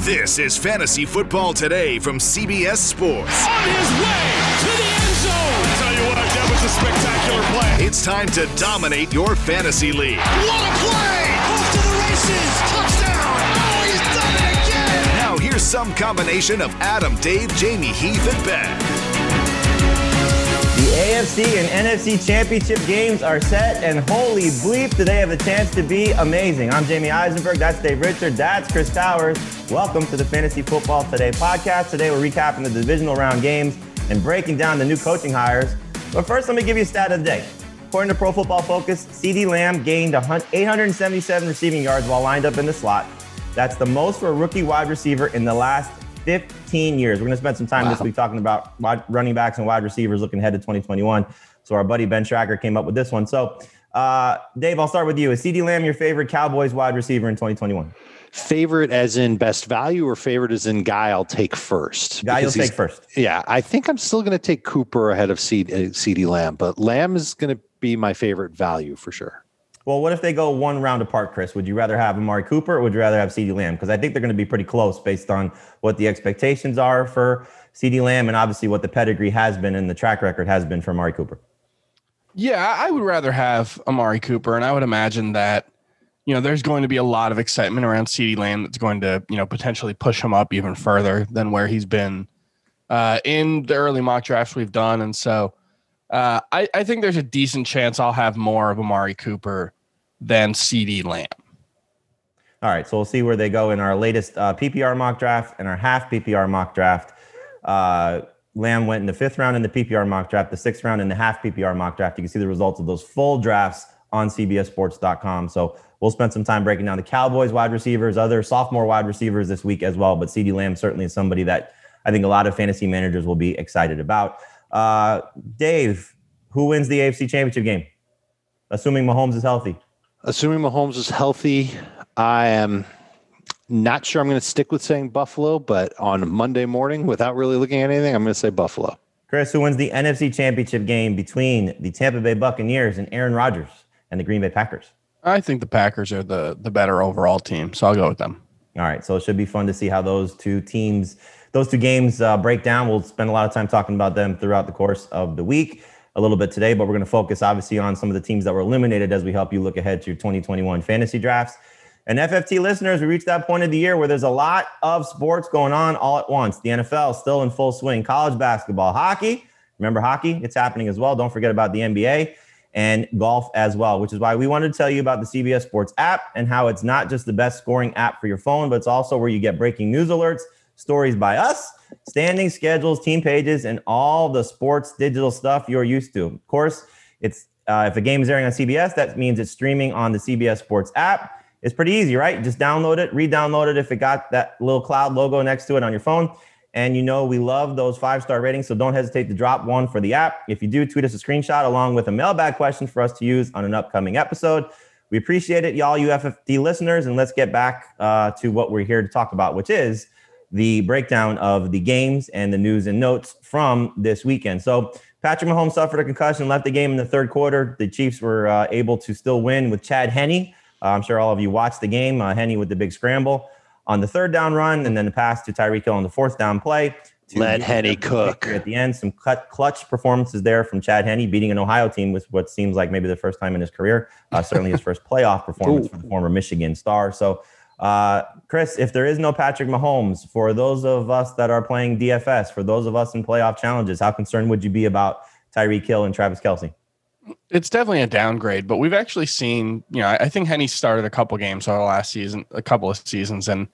This is Fantasy Football Today from CBS Sports. On his way to the end zone. I tell you what, that was a spectacular play. It's time to dominate your fantasy league. What a play! Off to the races. Touchdown. Oh, he's done it again. Now here's some combination of Adam, Dave, Jamey, Heath, and Ben. AFC and NFC championship games are set, and holy bleep, do they have a chance to be amazing. I'm Jamey Eisenberg. That's Dave Richard. That's Chris Towers. Welcome to the Fantasy Football Today podcast. Today we're recapping the divisional round games and breaking down the new coaching hires. But first, let me give you a stat of the day. According to Pro Football Focus, CeeDee Lamb gained 877 receiving yards while lined up in the slot. That's the most for a rookie wide receiver in the last 15 years. We're going to spend some time wow. this week talking about wide, running backs and wide receivers looking ahead to 2021. So our buddy Ben Schragger came up with this one. So, uh, Dave, I'll start with you. Is CeeDee Lamb your favorite Cowboys wide receiver in 2021? Favorite as in best value or favorite as in guy I'll take first? Guy you'll take first. Yeah, I think I'm still going to take Cooper ahead of CeeDee, uh, Lamb, but Lamb is going to be my favorite value for sure. Well, what if they go one round apart, Chris? Would you rather have Amari Cooper or would you rather have CeeDee Lamb? Because I think they're going to be pretty close based on what the expectations are for CeeDee Lamb and obviously what the pedigree has been and the track record has been for Amari Cooper. Yeah, I would rather have Amari Cooper, and I would imagine that you know there's going to be a lot of excitement around CeeDee Lamb that's going to you know potentially push him up even further than where he's been uh, in the early mock drafts we've done, and so uh, I, I think there's a decent chance I'll have more of Amari Cooper than CeeDee Lamb. All right, so we'll see where they go in our latest uh, PPR mock draft and our half PPR mock draft. Uh, Lamb went in the fifth round in the PPR mock draft, the sixth round in the half PPR mock draft. You can see the results of those full drafts on CBSSports.com. So we'll spend some time breaking down the Cowboys wide receivers, other sophomore wide receivers this week as well. But CeeDee Lamb certainly is somebody that I think a lot of fantasy managers will be excited about. Uh, Dave, who wins the AFC Championship game? Assuming Mahomes is healthy assuming Mahomes is healthy, I am not sure I'm going to stick with saying Buffalo, but on Monday morning, without really looking at anything, I'm going to say Buffalo. Chris, who wins the NFC Championship game between the Tampa Bay Buccaneers and Aaron Rodgers and the Green Bay Packers? I think the Packers are the the better overall team, so I'll go with them. All right, so it should be fun to see how those two teams, those two games uh, break down. We'll spend a lot of time talking about them throughout the course of the week a little bit today, but we're going to focus obviously on some of the teams that were eliminated as we help you look ahead to your 2021 fantasy drafts. And FFT listeners, we reached that point of the year where there's a lot of sports going on all at once. The NFL still in full swing, college basketball, hockey. Remember hockey? It's happening as well. Don't forget about the NBA and golf as well, which is why we wanted to tell you about the CBS Sports app and how it's not just the best scoring app for your phone, but it's also where you get breaking news alerts, stories by us, standing schedules, team pages, and all the sports digital stuff you're used to. Of course, it's uh, if a game is airing on CBS, that means it's streaming on the CBS Sports app. It's pretty easy, right? Just download it, re-download it if it got that little cloud logo next to it on your phone. And you know we love those five star ratings, so don't hesitate to drop one for the app. If you do, tweet us a screenshot along with a mailbag question for us to use on an upcoming episode. We appreciate it, y'all, UFFD listeners, and let's get back uh, to what we're here to talk about, which is the breakdown of the games and the news and notes from this weekend. So Patrick Mahomes suffered a concussion, left the game in the third quarter. The Chiefs were uh, able to still win with Chad Henne. Uh, I'm sure all of you watched the game. Uh, Henne with the big scramble on the third down run, and then the pass to Tyreek Hill on the fourth down play. Let Henne cook at the end. Some cut, clutch performances there from Chad Henne, beating an Ohio team with what seems like maybe the first time in his career. Uh, certainly his first playoff performance for the former Michigan star. So uh, Chris, if there is no Patrick Mahomes, for those of us that are playing DFS, for those of us in playoff challenges, how concerned would you be about Tyreek Hill and Travis Kelce? It's definitely a downgrade, but we've actually seen, you know, I think Henne started a couple games over the last season, a couple of seasons, and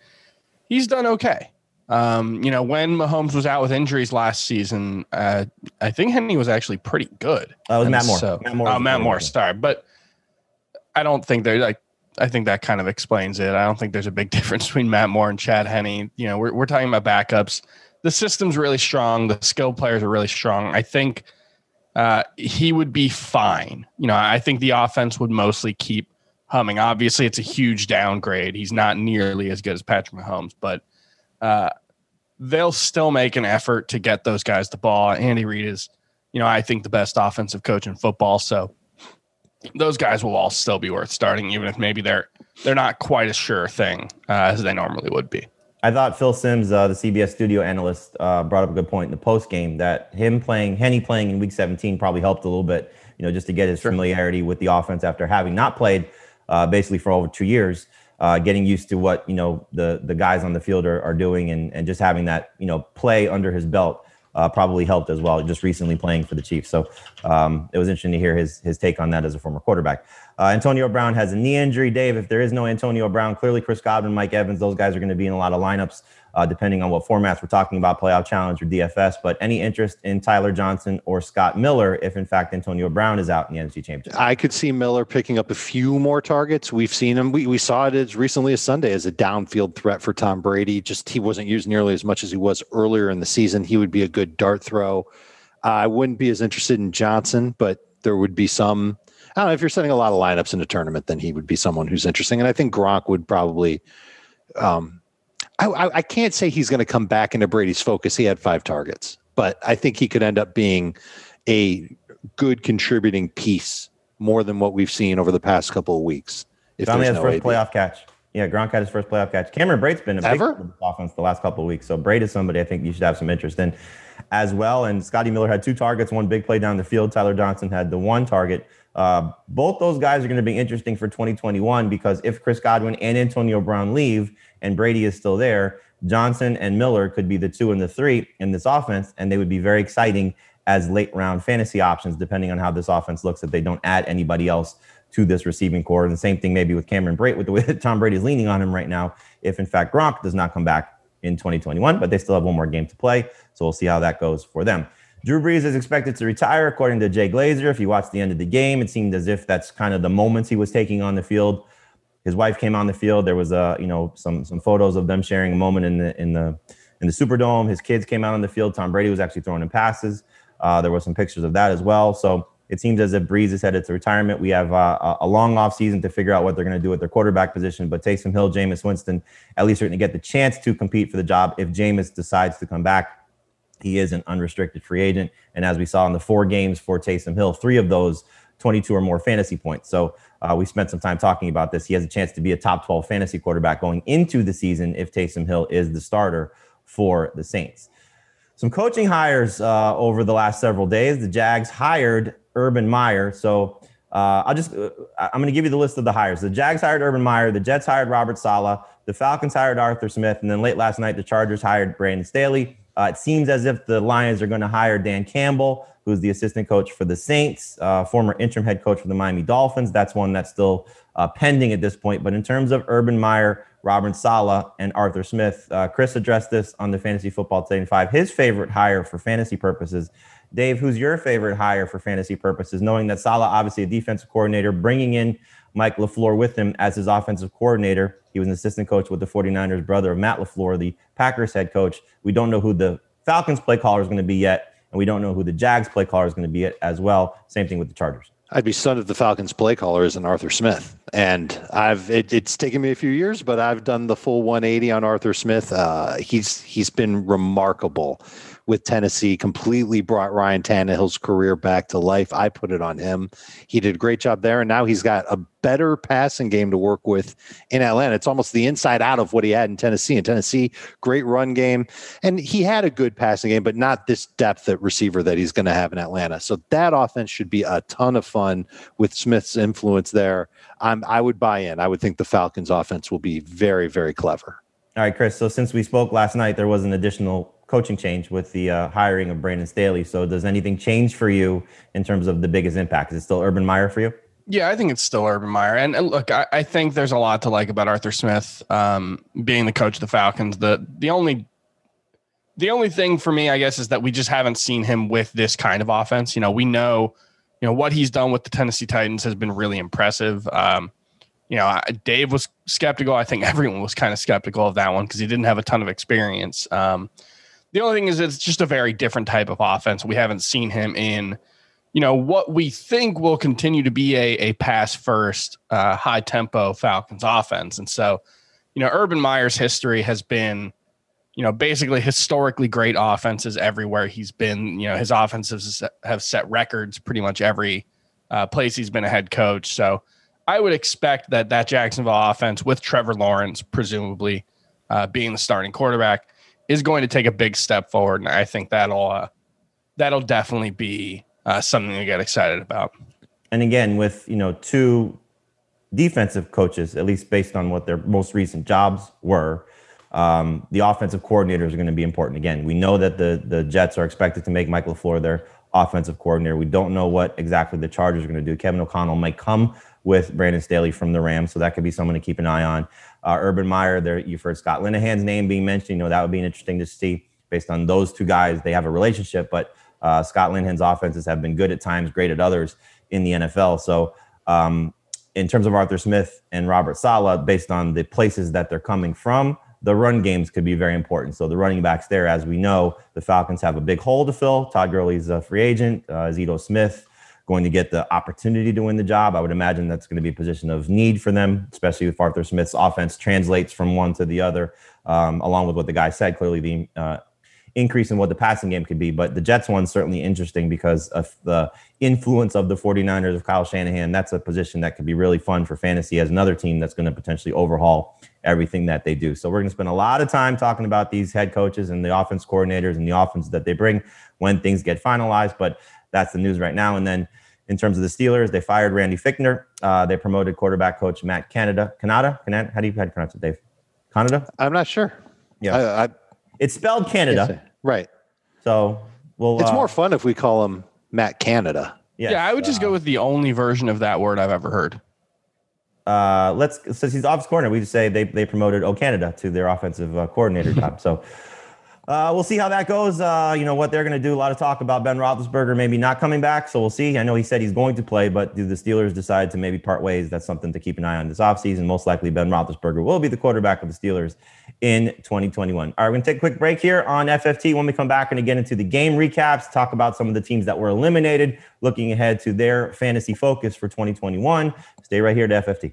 he's done okay. Um, you know, when Mahomes was out with injuries last season, uh, I think Henne was actually pretty good. Oh, was Matt Moore. So, Matt Moore. Oh, Matt Moore. Sorry, but I don't think they're like I think that kind of explains it. I don't think there's a big difference between Matt Moore and Chad Henne. You know, we're we're talking about backups. The system's really strong. The skilled players are really strong. I think uh, he would be fine. You know, I think the offense would mostly keep humming. Obviously, it's a huge downgrade. He's not nearly as good as Patrick Mahomes, but uh, they'll still make an effort to get those guys the ball. Andy Reid is, you know, I think the best offensive coach in football. So those guys will all still be worth starting, even if maybe they're they're not quite as sure thing uh, as they normally would be. I thought Phil Simms, uh, the CBS studio analyst, uh, brought up a good point in the post game that him playing Henne playing in Week 17 probably helped a little bit, you know, just to get his sure. familiarity with the offense after having not played uh, basically for over two years, uh, getting used to what you know the the guys on the field are, are doing, and and just having that you know play under his belt uh, probably helped as well. Just recently playing for the Chiefs, so um, it was interesting to hear his his take on that as a former quarterback. Uh, Antonio Brown has a knee injury. Dave, if there is no Antonio Brown, clearly Chris Godwin, Mike Evans, those guys are going to be in a lot of lineups uh, depending on what formats we're talking about, playoff challenge or DFS. But any interest in Tyler Johnson or Scott Miller if, in fact, Antonio Brown is out in the NFC Championship? I could see Miller picking up a few more targets. We've seen him. We, we saw it as recently as Sunday as a downfield threat for Tom Brady. Just he wasn't used nearly as much as he was earlier in the season. He would be a good dart throw. Uh, I wouldn't be as interested in Johnson, but there would be some. I don't know if you're setting a lot of lineups in a tournament, then he would be someone who's interesting. And I think Gronk would probably um, I, I can't say he's going to come back into Brady's focus. He had five targets, but I think he could end up being a good contributing piece more than what we've seen over the past couple of weeks. If Finally, his no first AB. playoff catch. Yeah, Gronk had his first playoff catch. Cameron Brate's been a Ever? big offense the last couple of weeks. So Brate is somebody I think you should have some interest in as well. And Scotty Miller had two targets, one big play down the field. Tyler Johnson had the one target. Uh, both those guys are going to be interesting for 2021 because if Chris Godwin and Antonio Brown leave, and Brady is still there, Johnson and Miller could be the two and the three in this offense, and they would be very exciting as late round fantasy options, depending on how this offense looks. If they don't add anybody else to this receiving corps, and the same thing maybe with Cameron Brate, with the way that Tom Brady is leaning on him right now. If in fact Gronk does not come back in 2021, but they still have one more game to play, so we'll see how that goes for them. Drew Brees is expected to retire, according to Jay Glazer. If you watch the end of the game, it seemed as if that's kind of the moments he was taking on the field his wife came on the field. There was a you know some some photos of them sharing a moment in the in the in the Superdome. His kids came out on the field. Tom Brady was actually throwing in passes. Uh, there were some pictures of that as well. So it seems as if Brees is headed to retirement. We have uh, a long off season to figure out what they're going to do with their quarterback position. But Taysom Hill, Jameis Winston, at least are going to get the chance to compete for the job if Jameis decides to come back. He is an unrestricted free agent, and as we saw in the four games for Taysom Hill, three of those 22 or more fantasy points. So uh, we spent some time talking about this. He has a chance to be a top 12 fantasy quarterback going into the season if Taysom Hill is the starter for the Saints. Some coaching hires uh, over the last several days. The Jags hired Urban Meyer. So uh, I'll just, uh, I'm going to give you the list of the hires. The Jags hired Urban Meyer. The Jets hired Robert Saleh. The Falcons hired Arthur Smith. And then late last night, the Chargers hired Brandon Staley. Uh, it seems as if the Lions are going to hire Dan Campbell who's the assistant coach for the Saints, uh, former interim head coach for the Miami Dolphins. That's one that's still uh, pending at this point. But in terms of Urban Meyer, Robert Saleh, and Arthur Smith, uh, Chris addressed this on the Fantasy Football Today in five. His favorite hire for fantasy purposes. Dave, who's your favorite hire for fantasy purposes? Knowing that Saleh, obviously a defensive coordinator, bringing in Mike LaFleur with him as his offensive coordinator. He was an assistant coach with the 49ers, brother of Matt LaFleur, the Packers head coach. We don't know who the Falcons play caller is going to be yet and we don't know who the Jags play caller is going to be yet as well. Same thing with the Chargers. I'd be stunned if the Falcons play caller isn't Arthur Smith. And I've it, it's taken me a few years, but I've done the full 180 on Arthur Smith. Uh, he's he's been remarkable with Tennessee, completely brought Ryan Tannehill's career back to life. I put it on him. He did a great job there, and now he's got a better passing game to work with in Atlanta. It's almost the inside out of what he had in Tennessee. In Tennessee, great run game, and he had a good passing game, but not this depth at receiver that he's going to have in Atlanta. So that offense should be a ton of fun with Smith's influence there. I'm, I would buy in. I would think the Falcons' offense will be very, very clever. All right, Chris. So since we spoke last night, there was an additional coaching change with the uh, hiring of Brandon Staley. So does anything change for you in terms of the biggest impact? Is it still Urban Meyer for you? Yeah, I think it's still Urban Meyer. And, and look, I, I, think there's a lot to like about Arthur Smith um, being the coach of the Falcons. The the only the only thing for me, I guess, is that we just haven't seen him with this kind of offense. You know, we know, you know, what he's done with the Tennessee Titans has been really impressive. Um, you know, Dave was skeptical. I think everyone was kind of skeptical of that one because he didn't have a ton of experience. Um, the only thing is, it's just a very different type of offense. We haven't seen him in, you know, what we think will continue to be a, a pass first, uh, high tempo Falcons offense. And so, you know, Urban Meyer's history has been, you know, basically historically great offenses everywhere he's been. You know, his offenses have set records pretty much every uh, place he's been a head coach. So I would expect that that Jacksonville offense with Trevor Lawrence presumably uh, being the starting quarterback is going to take a big step forward, and I think that'll uh, that'll definitely be uh, something to get excited about. And again, with you know two defensive coaches, at least based on what their most recent jobs were, um, the offensive coordinators are going to be important. Again, we know that the the Jets are expected to make Mike LaFleur their offensive coordinator. We don't know what exactly the Chargers are going to do. Kevin O'Connell might come with Brandon Staley from the Rams, so that could be someone to keep an eye on. Uh, Urban Meyer, there you've heard Scott Linehan's name being mentioned. You know that would be interesting to see based on those two guys. They have a relationship, but uh, Scott Linehan's offenses have been good at times, great at others in the NFL. So. Um, in terms of Arthur Smith and Robert Saleh, based on the places that they're coming from, the run games could be very important. So the running backs there, as we know, the Falcons have a big hole to fill. Todd Gurley's a free agent. Uh, Ito Smith going to get the opportunity to win the job. I would imagine that's going to be a position of need for them, especially if Arthur Smith's offense translates from one to the other, um, along with what the guy said. Clearly, the uh, increase in what the passing game could be. But the Jets one's certainly interesting because of the influence of the 49ers of Kyle Shanahan. That's a position that could be really fun for fantasy as another team that's going to potentially overhaul everything that they do. So we're going to spend a lot of time talking about these head coaches and the offense coordinators and the offense that they bring when things get finalized. But that's the news right now. And then in terms of the Steelers, they fired Randy Fichtner. Uh, they promoted quarterback coach Matt Canada. Canada? Canada? How do you, how do you pronounce it, Dave? Canada? I'm not sure. Yeah. I, I, it's spelled Canada. Right. So well, it's uh, more fun if we call him Matt Canada. yes, yeah, I would just uh, go with the only version of that word I've ever heard. Uh, let's since he's offensive coordinator, we just say they they promoted O Canada to their offensive uh, coordinator job. So uh, we'll see how that goes. Uh, you know what they're going to do. A lot of talk about Ben Roethlisberger maybe not coming back. So we'll see. I know he said he's going to play, but do the Steelers decide to maybe part ways? That's something to keep an eye on this offseason. Most likely, Ben Roethlisberger will be the quarterback of the Steelers in 2021. All right, we're going to take a quick break here on FFT. When we come back and get into the game recaps, talk about some of the teams that were eliminated, looking ahead to their fantasy focus for 2021. Stay right here to FFT.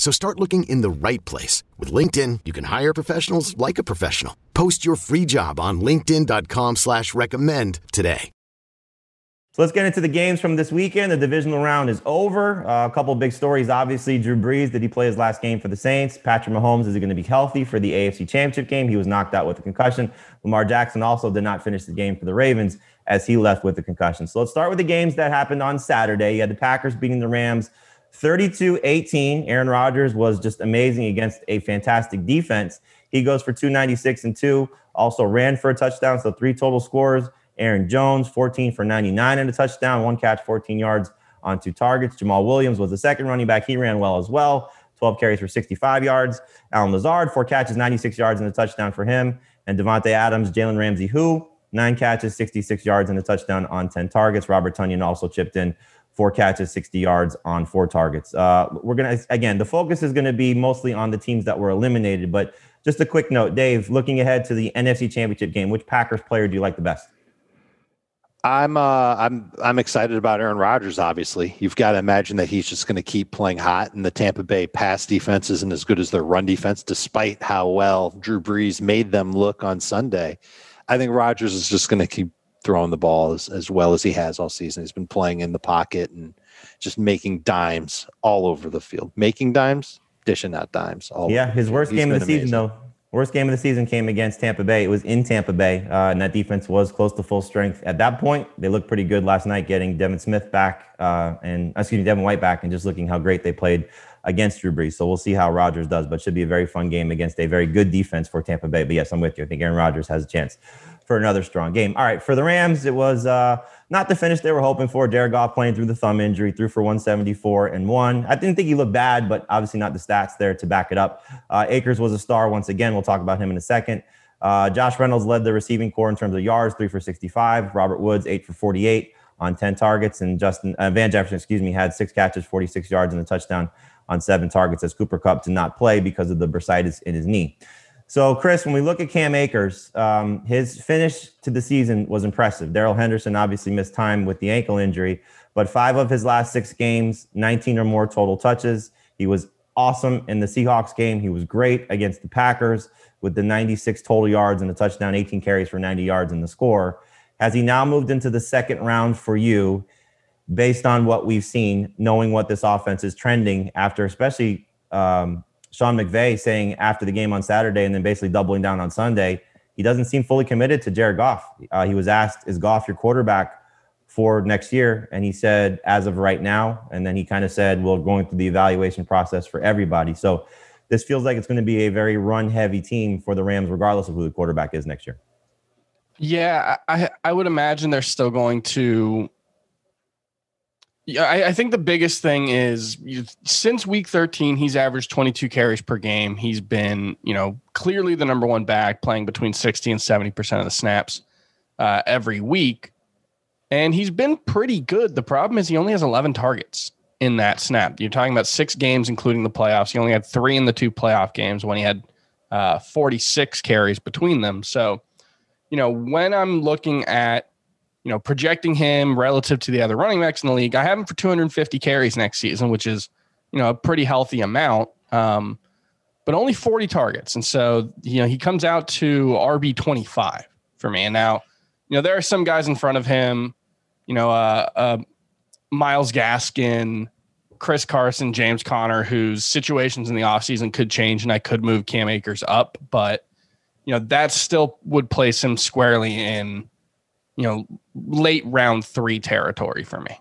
So start looking in the right place. With LinkedIn, you can hire professionals like a professional. Post your free job on linkedin.com slash recommend today. So let's get into the games from this weekend. The divisional round is over. Uh, a couple big stories, obviously. Drew Brees, did he play his last game for the Saints? Patrick Mahomes, is he going to be healthy for the AFC Championship game? He was knocked out with a concussion. Lamar Jackson also did not finish the game for the Ravens as he left with a concussion. So let's start with the games that happened on Saturday. You had the Packers beating the Rams 32 18. Aaron Rodgers was just amazing against a fantastic defense. He goes for 296 and two, also ran for a touchdown. So three total scores. Aaron Jones, 14 for 99 and a touchdown, one catch, 14 yards on two targets. Jamaal Williams was the second running back. He ran well as well. 12 carries for 65 yards. Allen Lazard, four catches, 96 yards and a touchdown for him. And Davante Adams, Jalen Ramsey, who nine catches, 66 yards, and a touchdown on 10 targets. Robert Tonyan also chipped in four catches, 60 yards on four targets. Uh, we're going to, again, the focus is going to be mostly on the teams that were eliminated. But just a quick note, Dave, looking ahead to the NFC Championship game, which Packers player do you like the best? I'm uh, I'm I'm excited about Aaron Rodgers. Obviously, you've got to imagine that he's just going to keep playing hot, and the Tampa Bay pass defense isn't as good as their run defense, despite how well Drew Brees made them look on Sunday. I think Rodgers is just going to keep throwing the ball as, as well as he has all season. He's been playing in the pocket and just making dimes all over the field, making dimes, dishing out dimes. All yeah, his worst game of the season though Worst game of the season came against Tampa Bay. It was in Tampa Bay, uh, and that defense was close to full strength. At that point, they looked pretty good last night, getting Devin Smith back uh, and excuse me, Devin White back, and just looking how great they played against Drew Brees. So we'll see how Rodgers does, but should be a very fun game against a very good defense for Tampa Bay. But yes, I'm with you. I think Aaron Rodgers has a chance for another strong game. All right, for the Rams, it was uh, not the finish they were hoping for. Jared Goff playing through the thumb injury, threw for 174 and one. I didn't think he looked bad, but obviously not the stats there to back it up. Uh, Akers was a star once again. We'll talk about him in a second. Uh, Josh Reynolds led the receiving corps in terms of yards, three for 65. Robert Woods, eight for 48 on 10 targets. And Justin uh, Van Jefferson, excuse me, had six catches, 46 yards, and a touchdown on seven targets as Cooper Kupp did not play because of the bursitis in his knee. So, Chris, when we look at Cam Akers, um, his finish to the season was impressive. Darrell Henderson obviously missed time with the ankle injury, but five of his last six games, 19 or more total touches. He was awesome in the Seahawks game. He was great against the Packers with the 96 total yards and the touchdown, 18 carries for 90 yards in the score. Has he now moved into the second round for you based on what we've seen, knowing what this offense is trending after, especially um, Sean McVay saying after the game on Saturday and then basically doubling down on Sunday, he doesn't seem fully committed to Jared Goff. Uh, he was asked, "Is Goff your quarterback for next year?" And he said, "As of right now." And then he kind of said, "We're going through the evaluation process for everybody." So this feels like it's going to be a very run-heavy team for the Rams, regardless of who the quarterback is next year. Yeah, I I would imagine they're still going to yeah, I, I, think the biggest thing is since week 13, he's averaged 22 carries per game. He's been, you know, clearly the number one back, playing between 60 and 70% of the snaps uh, every week. And he's been pretty good. The problem is he only has 11 targets in that snap. You're talking about six games, including the playoffs. He only had three in the two playoff games when he had uh, 46 carries between them. So, you know, when I'm looking at you know, projecting him relative to the other running backs in the league, I have him for 250 carries next season, which is, you know, a pretty healthy amount. Um, but only 40 targets. And so, you know, he comes out to RB 25 for me. And now, you know, there are some guys in front of him, you know, uh, uh, Myles Gaskin, Chris Carson, James Conner, whose situations in the offseason could change and I could move Cam Akers up. But, you know, that still would place him squarely in you know, late round three territory for me.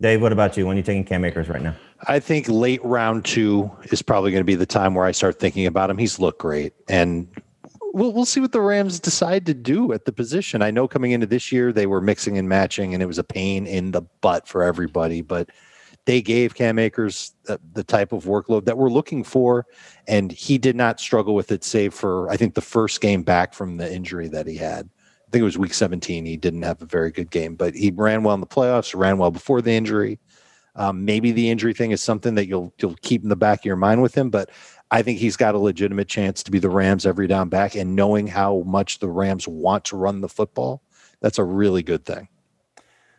Dave, what about you? When are you taking Cam Akers right now? I think late round two is probably going to be the time where I start thinking about him. He's looked great, and we'll we'll see what the Rams decide to do at the position. I know coming into this year they were mixing and matching, and it was a pain in the butt for everybody, but they gave Cam Akers the, the type of workload that we're looking for, and he did not struggle with it, save for I think the first game back from the injury that he had. I think it was week 17. He didn't have a very good game, but he ran well in the playoffs, ran well before the injury. Um, maybe the injury thing is something that you'll you'll keep in the back of your mind with him, but I think he's got a legitimate chance to be the Rams every down back. And knowing how much the Rams want to run the football, that's a really good thing.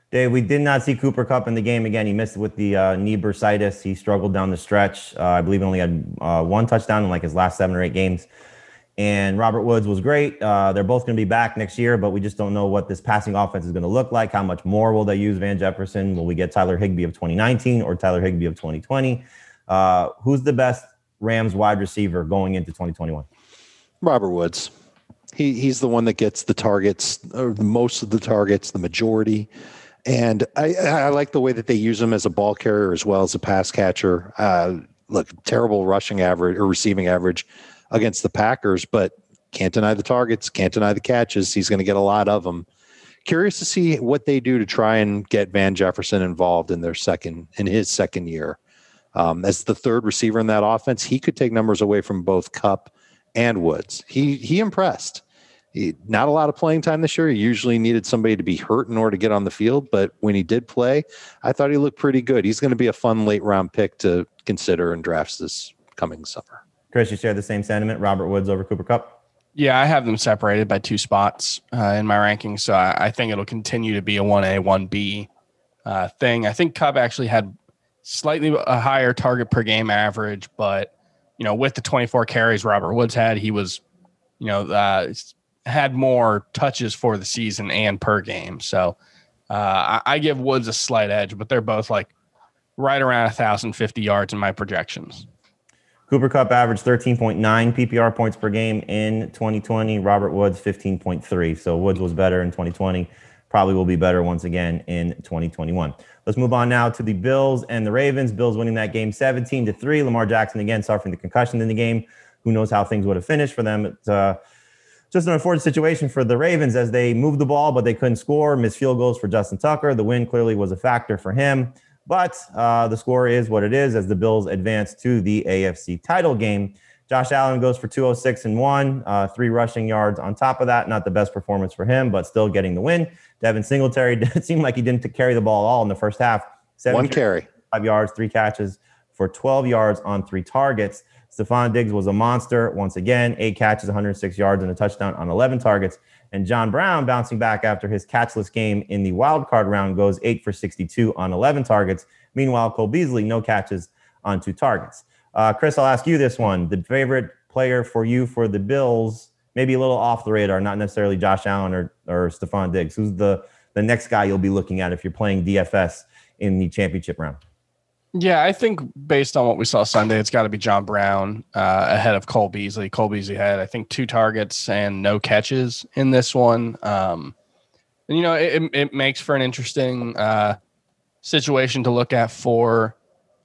Dave, we did not see Cooper Kupp in the game again. He missed with the uh, knee bursitis. He struggled down the stretch. Uh, I believe he only had uh, one touchdown in like his last seven or eight games and Robert Woods was great. Uh, they're both going to be back next year, but we just don't know what this passing offense is going to look like. How much more will they use Van Jefferson? Will we get Tyler Higbee of 2019 or Tyler Higbee of 2020? Uh, who's the best Rams wide receiver going into 2021? Robert Woods. He, he's the one that gets the targets, most of the targets, the majority. And I, I like the way that they use him as a ball carrier as well as a pass catcher. Uh, look, terrible rushing average or receiving average against the Packers, but can't deny the targets, can't deny the catches. He's going to get a lot of them. Curious to see what they do to try and get Van Jefferson involved in their second in his second year. Um, as the third receiver in that offense, he could take numbers away from both Kupp and Woods. He he impressed. he, not a lot of playing time this year. He usually needed somebody to be hurt in order to get on the field, but when he did play, I thought he looked pretty good. He's going to be a fun late round pick to consider in drafts this coming summer. Chris, you share the same sentiment. Robert Woods over Cooper Kupp. Yeah, I have them separated by two spots uh, in my rankings, so I, I, think it'll continue to be a one A one B uh, thing. I think Kupp actually had slightly a higher target per game average, but you know, with the 24 carries Robert Woods had, he was, you know, uh, had more touches for the season and per game. So uh, I, I, give Woods a slight edge, but they're both like right around 1,050 yards in my projections. Cooper Kupp averaged 13.9 PPR points per game in 2020. Robert Woods 15.3. So Woods was better in 2020. Probably will be better once again in 2021. Let's move on now to the Bills and the Ravens. Bills winning that game 17 to 3. Lamar Jackson again suffering the concussion in the game. Who knows how things would have finished for them? It's uh, just an unfortunate situation for the Ravens as they moved the ball, but they couldn't score. Missed field goals for Justin Tucker. The win clearly was a factor for him. But uh, the score is what it is as the Bills advance to the AFC title game. Josh Allen goes for 206 and one, uh, three rushing yards on top of that. Not the best performance for him, but still getting the win. Devin Singletary it seemed like he didn't carry the ball at all in the first half. One carry, five yards, three catches for 12 yards on three targets. Stefon Diggs was a monster once again, eight catches, 106 yards, and a touchdown on 11 targets. And John Brown bouncing back after his catchless game in the wild card round goes eight for 62 on 11 targets. Meanwhile, Cole Beasley, no catches on two targets. Uh, Chris, I'll ask you this one. The favorite player for you for the Bills, maybe a little off the radar, not necessarily Josh Allen or, or Stefon Diggs. Who's the, the next guy you'll be looking at if you're playing DFS in the championship round? Yeah, I think based on what we saw Sunday, it's got to be John Brown uh, ahead of Cole Beasley. Cole Beasley had, I think, two targets and no catches in this one. Um, and, you know, it, it makes for an interesting uh, situation to look at for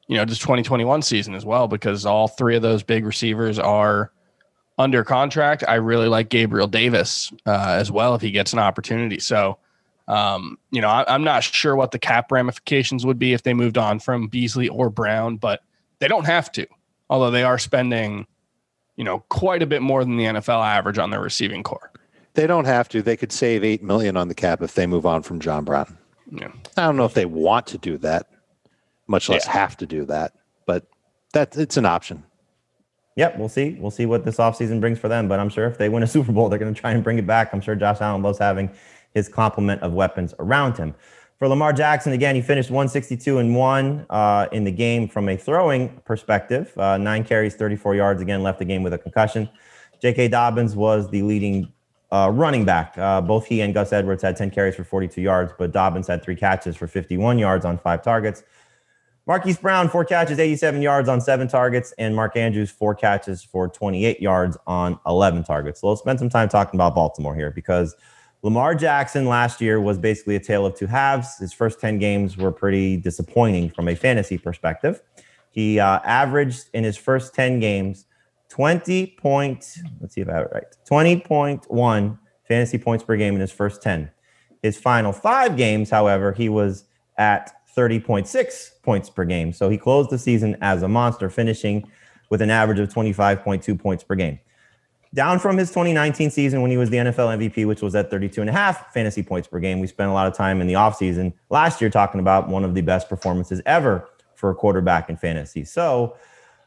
you know, just 2021 season as well, because all three of those big receivers are under contract. I really like Gabriel Davis uh, as well if he gets an opportunity. So, um, you know, I, am not sure what the cap ramifications would be if they moved on from Beasley or Brown, but they don't have to, although they are spending, you know, quite a bit more than the NFL average on their receiving corps. They don't have to. They could save eight million on the cap if they move on from John Brown. Yeah. I don't know if they want to do that much less yeah. have to do that. But that it's an option. Yep, we'll see. We'll see what this offseason brings for them. But I'm sure if they win a Super Bowl, they're going to try and bring it back. I'm sure Josh Allen loves having his complement of weapons around him. For Lamar Jackson, again, he finished 162 and one uh, in the game from a throwing perspective. Uh, nine carries, 34 yards. Again, left the game with a concussion. J.K. Dobbins was the leading uh, running back. Uh, both he and Gus Edwards had 10 carries for 42 yards, but Dobbins had three catches for 51 yards on five targets. Marquise Brown, four catches, 87 yards on seven targets, and Mark Andrews, four catches for 28 yards on 11 targets. So let's spend some time talking about Baltimore here because Lamar Jackson last year was basically a tale of two halves. His first 10 games were pretty disappointing from a fantasy perspective. He uh, averaged in his first 10 games 20 point, let's see if I have it right, 20.1 fantasy points per game in his first 10. His final five games, however, he was at 30.6 points per game. So he closed the season as a monster, finishing with an average of 25.2 points per game. Down from his 2019 season when he was the NFL MVP, which was at 32 and a half fantasy points per game. We spent a lot of time in the offseason last year talking about one of the best performances ever for a quarterback in fantasy. So,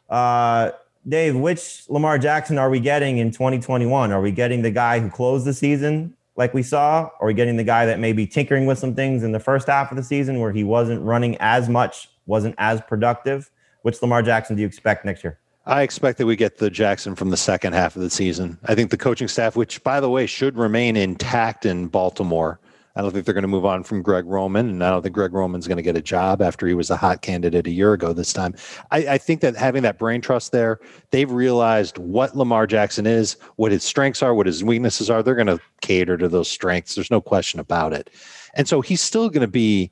uh, Dave, which Lamar Jackson are we getting in 2021? Are we getting the guy who closed the season like we saw? Are we getting the guy that may be tinkering with some things in the first half of the season where he wasn't running as much, wasn't as productive? Which Lamar Jackson do you expect next year? I expect that we get the Jackson from the second half of the season. I think the coaching staff, which by the way should remain intact in Baltimore, I don't think they're going to move on from Greg Roman, and I don't think Greg Roman's going to get a job after he was a hot candidate a year ago. This time, I, I, think that having that brain trust there, they've realized what Lamar Jackson is, what his strengths are, what his weaknesses are. They're going to cater to those strengths. There's no question about it, and so he's still going to be.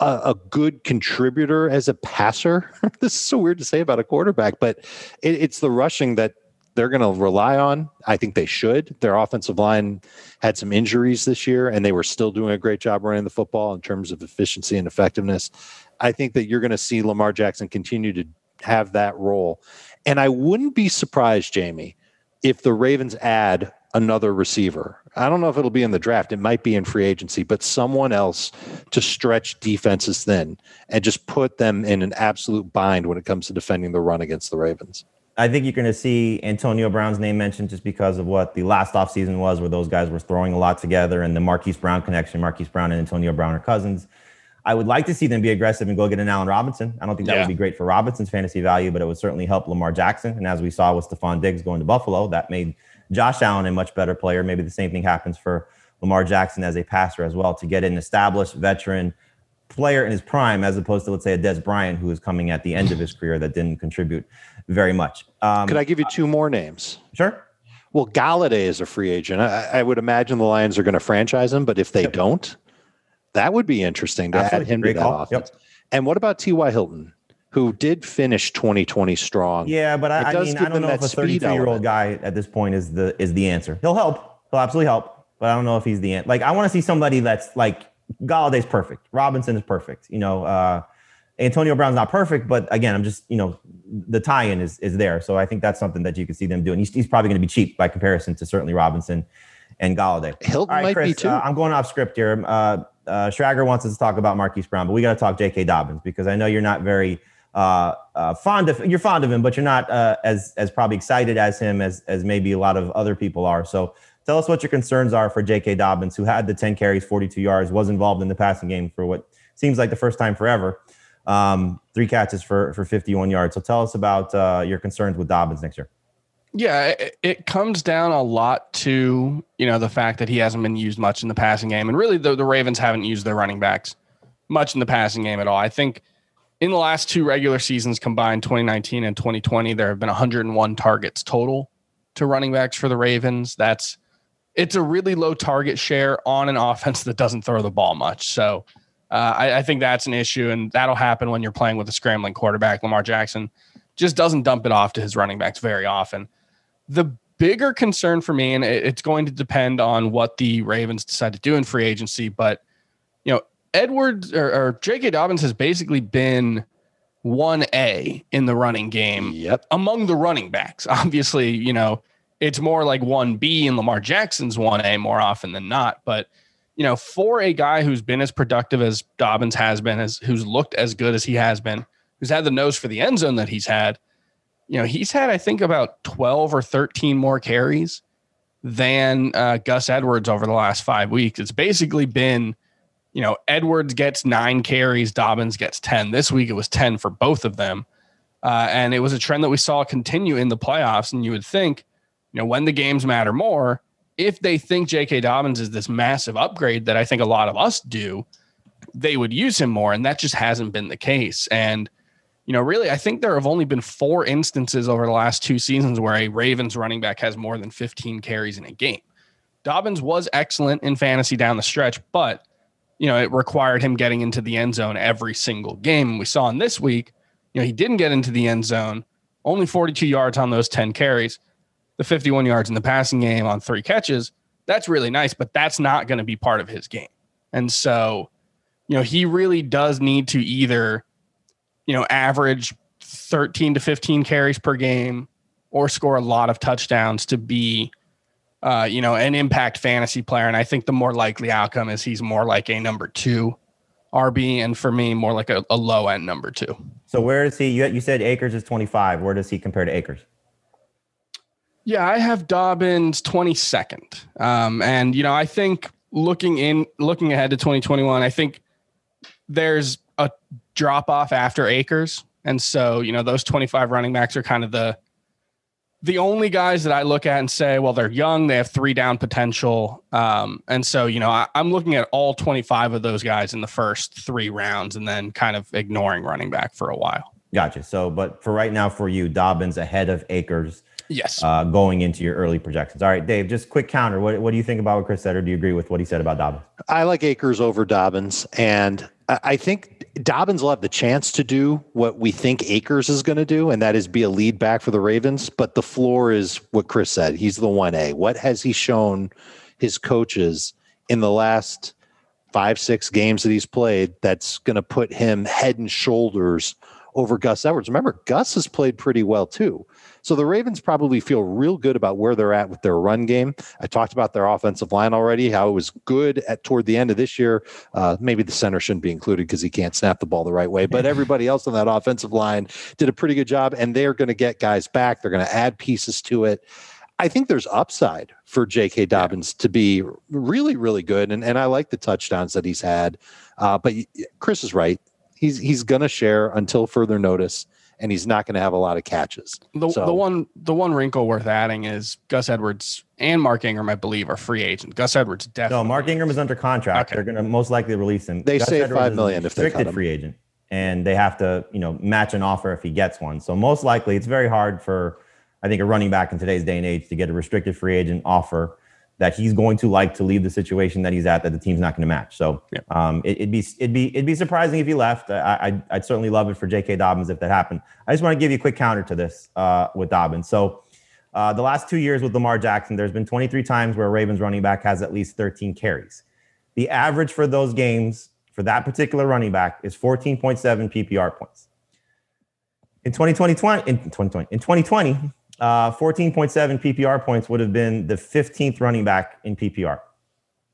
A, a, good contributor as a passer. this is so weird to say about a quarterback, but it, it's the rushing that they're going to rely on. I think they should. Their offensive line had some injuries this year, and they were still doing a great job running the football in terms of efficiency and effectiveness. I think that you're going to see Lamar Jackson continue to have that role. And I wouldn't be surprised, Jamey, if the Ravens add another receiver. I don't know if it'll be in the draft. It might be in free agency, but someone else to stretch defenses thin and just put them in an absolute bind when it comes to defending the run against the Ravens. I think you're going to see Antonio Brown's name mentioned just because of what the last offseason was, where those guys were throwing a lot together and the Marquise Brown connection. Marquise Brown and Antonio Brown are cousins. I would like to see them be aggressive and go get an Allen Robinson. I don't think that Yeah. would be great for Robinson's fantasy value, but it would certainly help Lamar Jackson. And as we saw with Stefon Diggs going to Buffalo, that made Josh Allen a much better player. Maybe the same thing happens for Lamar Jackson as a passer as well to get an established veteran player in his prime, as opposed to let's say a Dez Bryant who is coming at the end of his career that didn't contribute very much. Um, Could I give you two more names? Sure. Well, Golladay is a free agent. I, I would imagine the Lions are going to franchise him, but if they don't, that would be interesting to Absolutely. add him Great to that call. offense. And what about T.Y. Hilton, who did finish 2020 strong? Yeah, but I, I mean, I don't know if a 32 year old guy at this point is the is the answer. He'll help. He'll absolutely help, but I don't know if he's the answer. Like, I want to see somebody that's like Golladay's perfect. Robinson is perfect. You know, uh, Antonio Brown's not perfect, but again, I'm just you know the tie-in is is there. So I think that's something that you can see them doing. He's, he's probably going to be cheap by comparison to certainly Robinson and Golladay. Hilton All right, might Chris, be too. uh, I'm going off script here. Uh, uh, Schragger wants us to talk about Marquise Brown, but we got to talk J.K. Dobbins because I know you're not very uh, uh, fond of you're fond of him, but you're not uh, as as probably excited as him as as maybe a lot of other people are. So tell us what your concerns are for J.K. Dobbins, who had the 10 carries, 42 yards, was involved in the passing game for what seems like the first time forever. Um, three catches for for 51 yards. So tell us about uh, your concerns with Dobbins next year. Yeah, it, it comes down a lot to you know the fact that he hasn't been used much in the passing game, and really the, the Ravens haven't used their running backs much in the passing game at all. I think in the last two regular seasons combined, 2019 and 2020, there have been 101 targets total to running backs for the Ravens. That's it's a really low target share on an offense that doesn't throw the ball much. So uh, I, I think that's an issue, and that'll happen when you're playing with a scrambling quarterback. Lamar Jackson just doesn't dump it off to his running backs very often. The bigger concern for me, and it's going to depend on what the Ravens decide to do in free agency, but you know, Edwards or, or J.K. Dobbins has basically been one A in the running game Yep. among the running backs. Obviously, you know, it's more like 1B and Lamar Jackson's 1A more often than not. But, you know, for a guy who's been as productive as Dobbins has been, as who's looked as good as he has been, who's had the nose for the end zone that he's had, you know, he's had, I think, about 12 or 13 more carries than uh, Gus Edwards over the last five weeks. It's basically been, you know, Edwards gets nine carries, Dobbins gets 10. This week it was 10 for both of them. Uh, and it was a trend that we saw continue in the playoffs. And you would think, you know, when the games matter more, if they think J.K. Dobbins is this massive upgrade that I think a lot of us do, they would use him more. And that just hasn't been the case. And, you know, really, I think there have only been four instances over the last two seasons where a Ravens running back has more than 15 carries in a game. Dobbins was excellent in fantasy down the stretch, but, you know, it required him getting into the end zone every single game. We saw in this week, you know, he didn't get into the end zone, only 42 yards on those 10 carries, the 51 yards in the passing game on three catches. That's really nice, but that's not going to be part of his game. And so, you know, he really does need to either, you know, average 13 to 15 carries per game or score a lot of touchdowns to be, uh, you know, an impact fantasy player. And I think the more likely outcome is he's more like a number two RB, and for me, more like a, a low end number two. So where is he? You, you said Akers is 25. Where does he compare to Akers? Yeah, I have Dobbins 22nd. Um, and you know, I think looking in looking ahead to 2021, I think there's a drop off after Akers, And so, you know, those 25 running backs are kind of the the only guys that I look at and say, well, they're young, they have three down potential. Um, and so, you know, I, I'm looking at all 25 of those guys in the first three rounds and then kind of ignoring running back for a while. Gotcha. So, but for right now, for you, Dobbins ahead of Akers. Yes. uh, going into your early projections. All right, Dave, just quick counter. What, what do you think about what Chris said, or do you agree with what he said about Dobbins? I like Akers over Dobbins, and I I think Dobbins will have the chance to do what we think Akers is going to do, and that is be a lead back for the Ravens. But the floor is what Chris said. He's the one A. What has he shown his coaches in the last five, six games that he's played that's going to put him head and shoulders over Gus Edwards. Remember, Gus has played pretty well too. So the Ravens probably feel real good about where they're at with their run game. I talked about their offensive line already, how it was good at toward the end of this year. Uh, maybe the center shouldn't be included because he can't snap the ball the right way, but everybody else on that offensive line did a pretty good job, and they're going to get guys back. They're going to add pieces to it. I think there's upside for J.K. Dobbins yeah. to be really, really good, and and I like the touchdowns that he's had. Uh, but Chris is right. He's he's going to share until further notice and he's not going to have a lot of catches. The, so, the one the one wrinkle worth adding is Gus Edwards and Mark Ingram, I believe, are free agents. Gus Edwards definitely. No, Mark Ingram is under contract. Okay. They're going to most likely release him. They Gus say Edwards five million if they cut him. free agent, and they have to you know match an offer if he gets one. So most likely, it's very hard for I think a running back in today's day and age to get a restricted free agent offer that he's going to like to leave the situation that he's at that the team's not going to match. So yeah. um, it, would be it'd be it'd be surprising if he left. I, would I'd certainly love it for J.K. Dobbins if that happened. I just want to give you a quick counter to this uh, with Dobbins. So uh, the last two years with Lamar Jackson, there's been 23 times where Ravens running back has at least 13 carries. The average for those games for that particular running back is 14.7 PPR points. In 2020, in 2020, in 2020, uh, 14.7 PPR points would have been the 15th running back in PPR.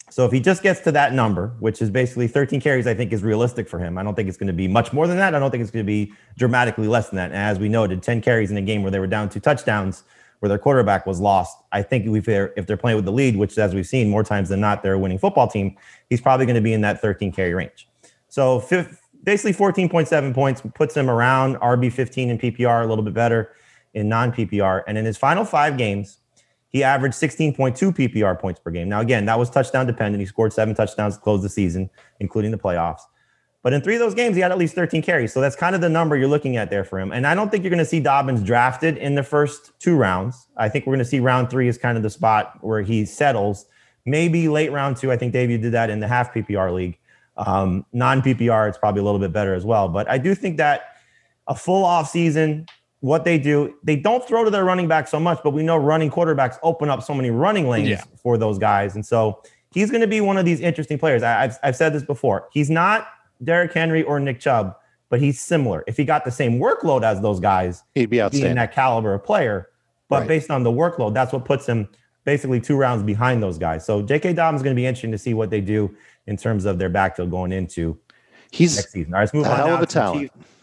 So if he just gets to that number, which is basically 13 carries, I think is realistic for him. I don't think it's going to be much more than that. I don't think it's going to be dramatically less than that. And as we noted, 10 carries in a game where they were down two touchdowns, where their quarterback was lost. I think if they're, if they're playing with the lead, which as we've seen more times than not, they're a winning football team, he's probably going to be in that 13 carry range. So basically 14.7 points puts him around RB 15 in PPR, a little bit better in non PPR. And in his final five games, he averaged 16.2 PPR points per game. Now, again, that was touchdown dependent. He scored seven touchdowns to close the season, including the playoffs. But in three of those games, he had at least 13 carries. So that's kind of the number you're looking at there for him. And I don't think you're going to see Dobbins drafted in the first two rounds. I think we're going to see round three is kind of the spot where he settles. Maybe late round two. I think Dave, you did that in the half PPR league. Um, non PPR, it's probably a little bit better as well. But I do think that a full off season, what they do, they don't throw to their running back so much, but we know running quarterbacks open up so many running lanes yeah. for those guys. And so he's going to be one of these interesting players. I, have I've said this before. He's not Derrick Henry or Nick Chubb, but he's similar. If he got the same workload as those guys, he'd be outstanding. Being that caliber of player. But right. based on the workload, that's what puts him basically two rounds behind those guys. So J.K. Dobbins is going to be interesting to see what they do in terms of their backfield going into he's next season. All right, let's move on. Hell of a talent. Chiefs.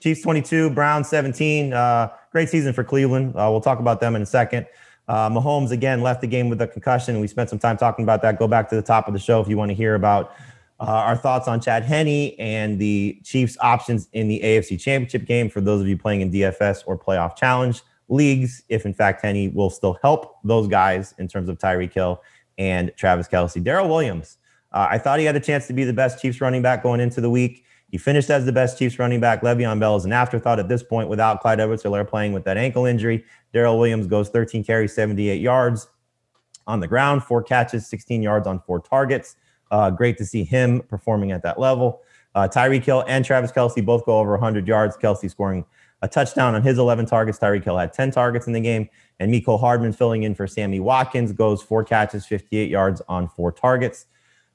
Chiefs 22, Browns 17. Uh, great season for Cleveland. Uh, we'll talk about them in a second. Uh, Mahomes again left the game with a concussion. We spent some time talking about that. Go back to the top of the show if you want to hear about uh, our thoughts on Chad Henne and the Chiefs' options in the AFC Championship game for those of you playing in DFS or Playoff Challenge leagues. If in fact Henne will still help those guys in terms of Tyreek Hill and Travis Kelce, Darrel Williams. Uh, I thought he had a chance to be the best Chiefs running back going into the week. He finished as the best Chiefs running back. Le'Veon Bell is an afterthought at this point without Clyde Edwards-Helaire playing with that ankle injury. Darrel Williams goes 13 carries, 78 yards on the ground, four catches, 16 yards on four targets. Uh, great to see him performing at that level. Uh, Tyreek Hill and Travis Kelce both go over 100 yards. Kelce scoring a touchdown on his 11 targets. Tyreek Hill had 10 targets in the game. And Mecole Hardman filling in for Sammy Watkins goes four catches, 58 yards on four targets.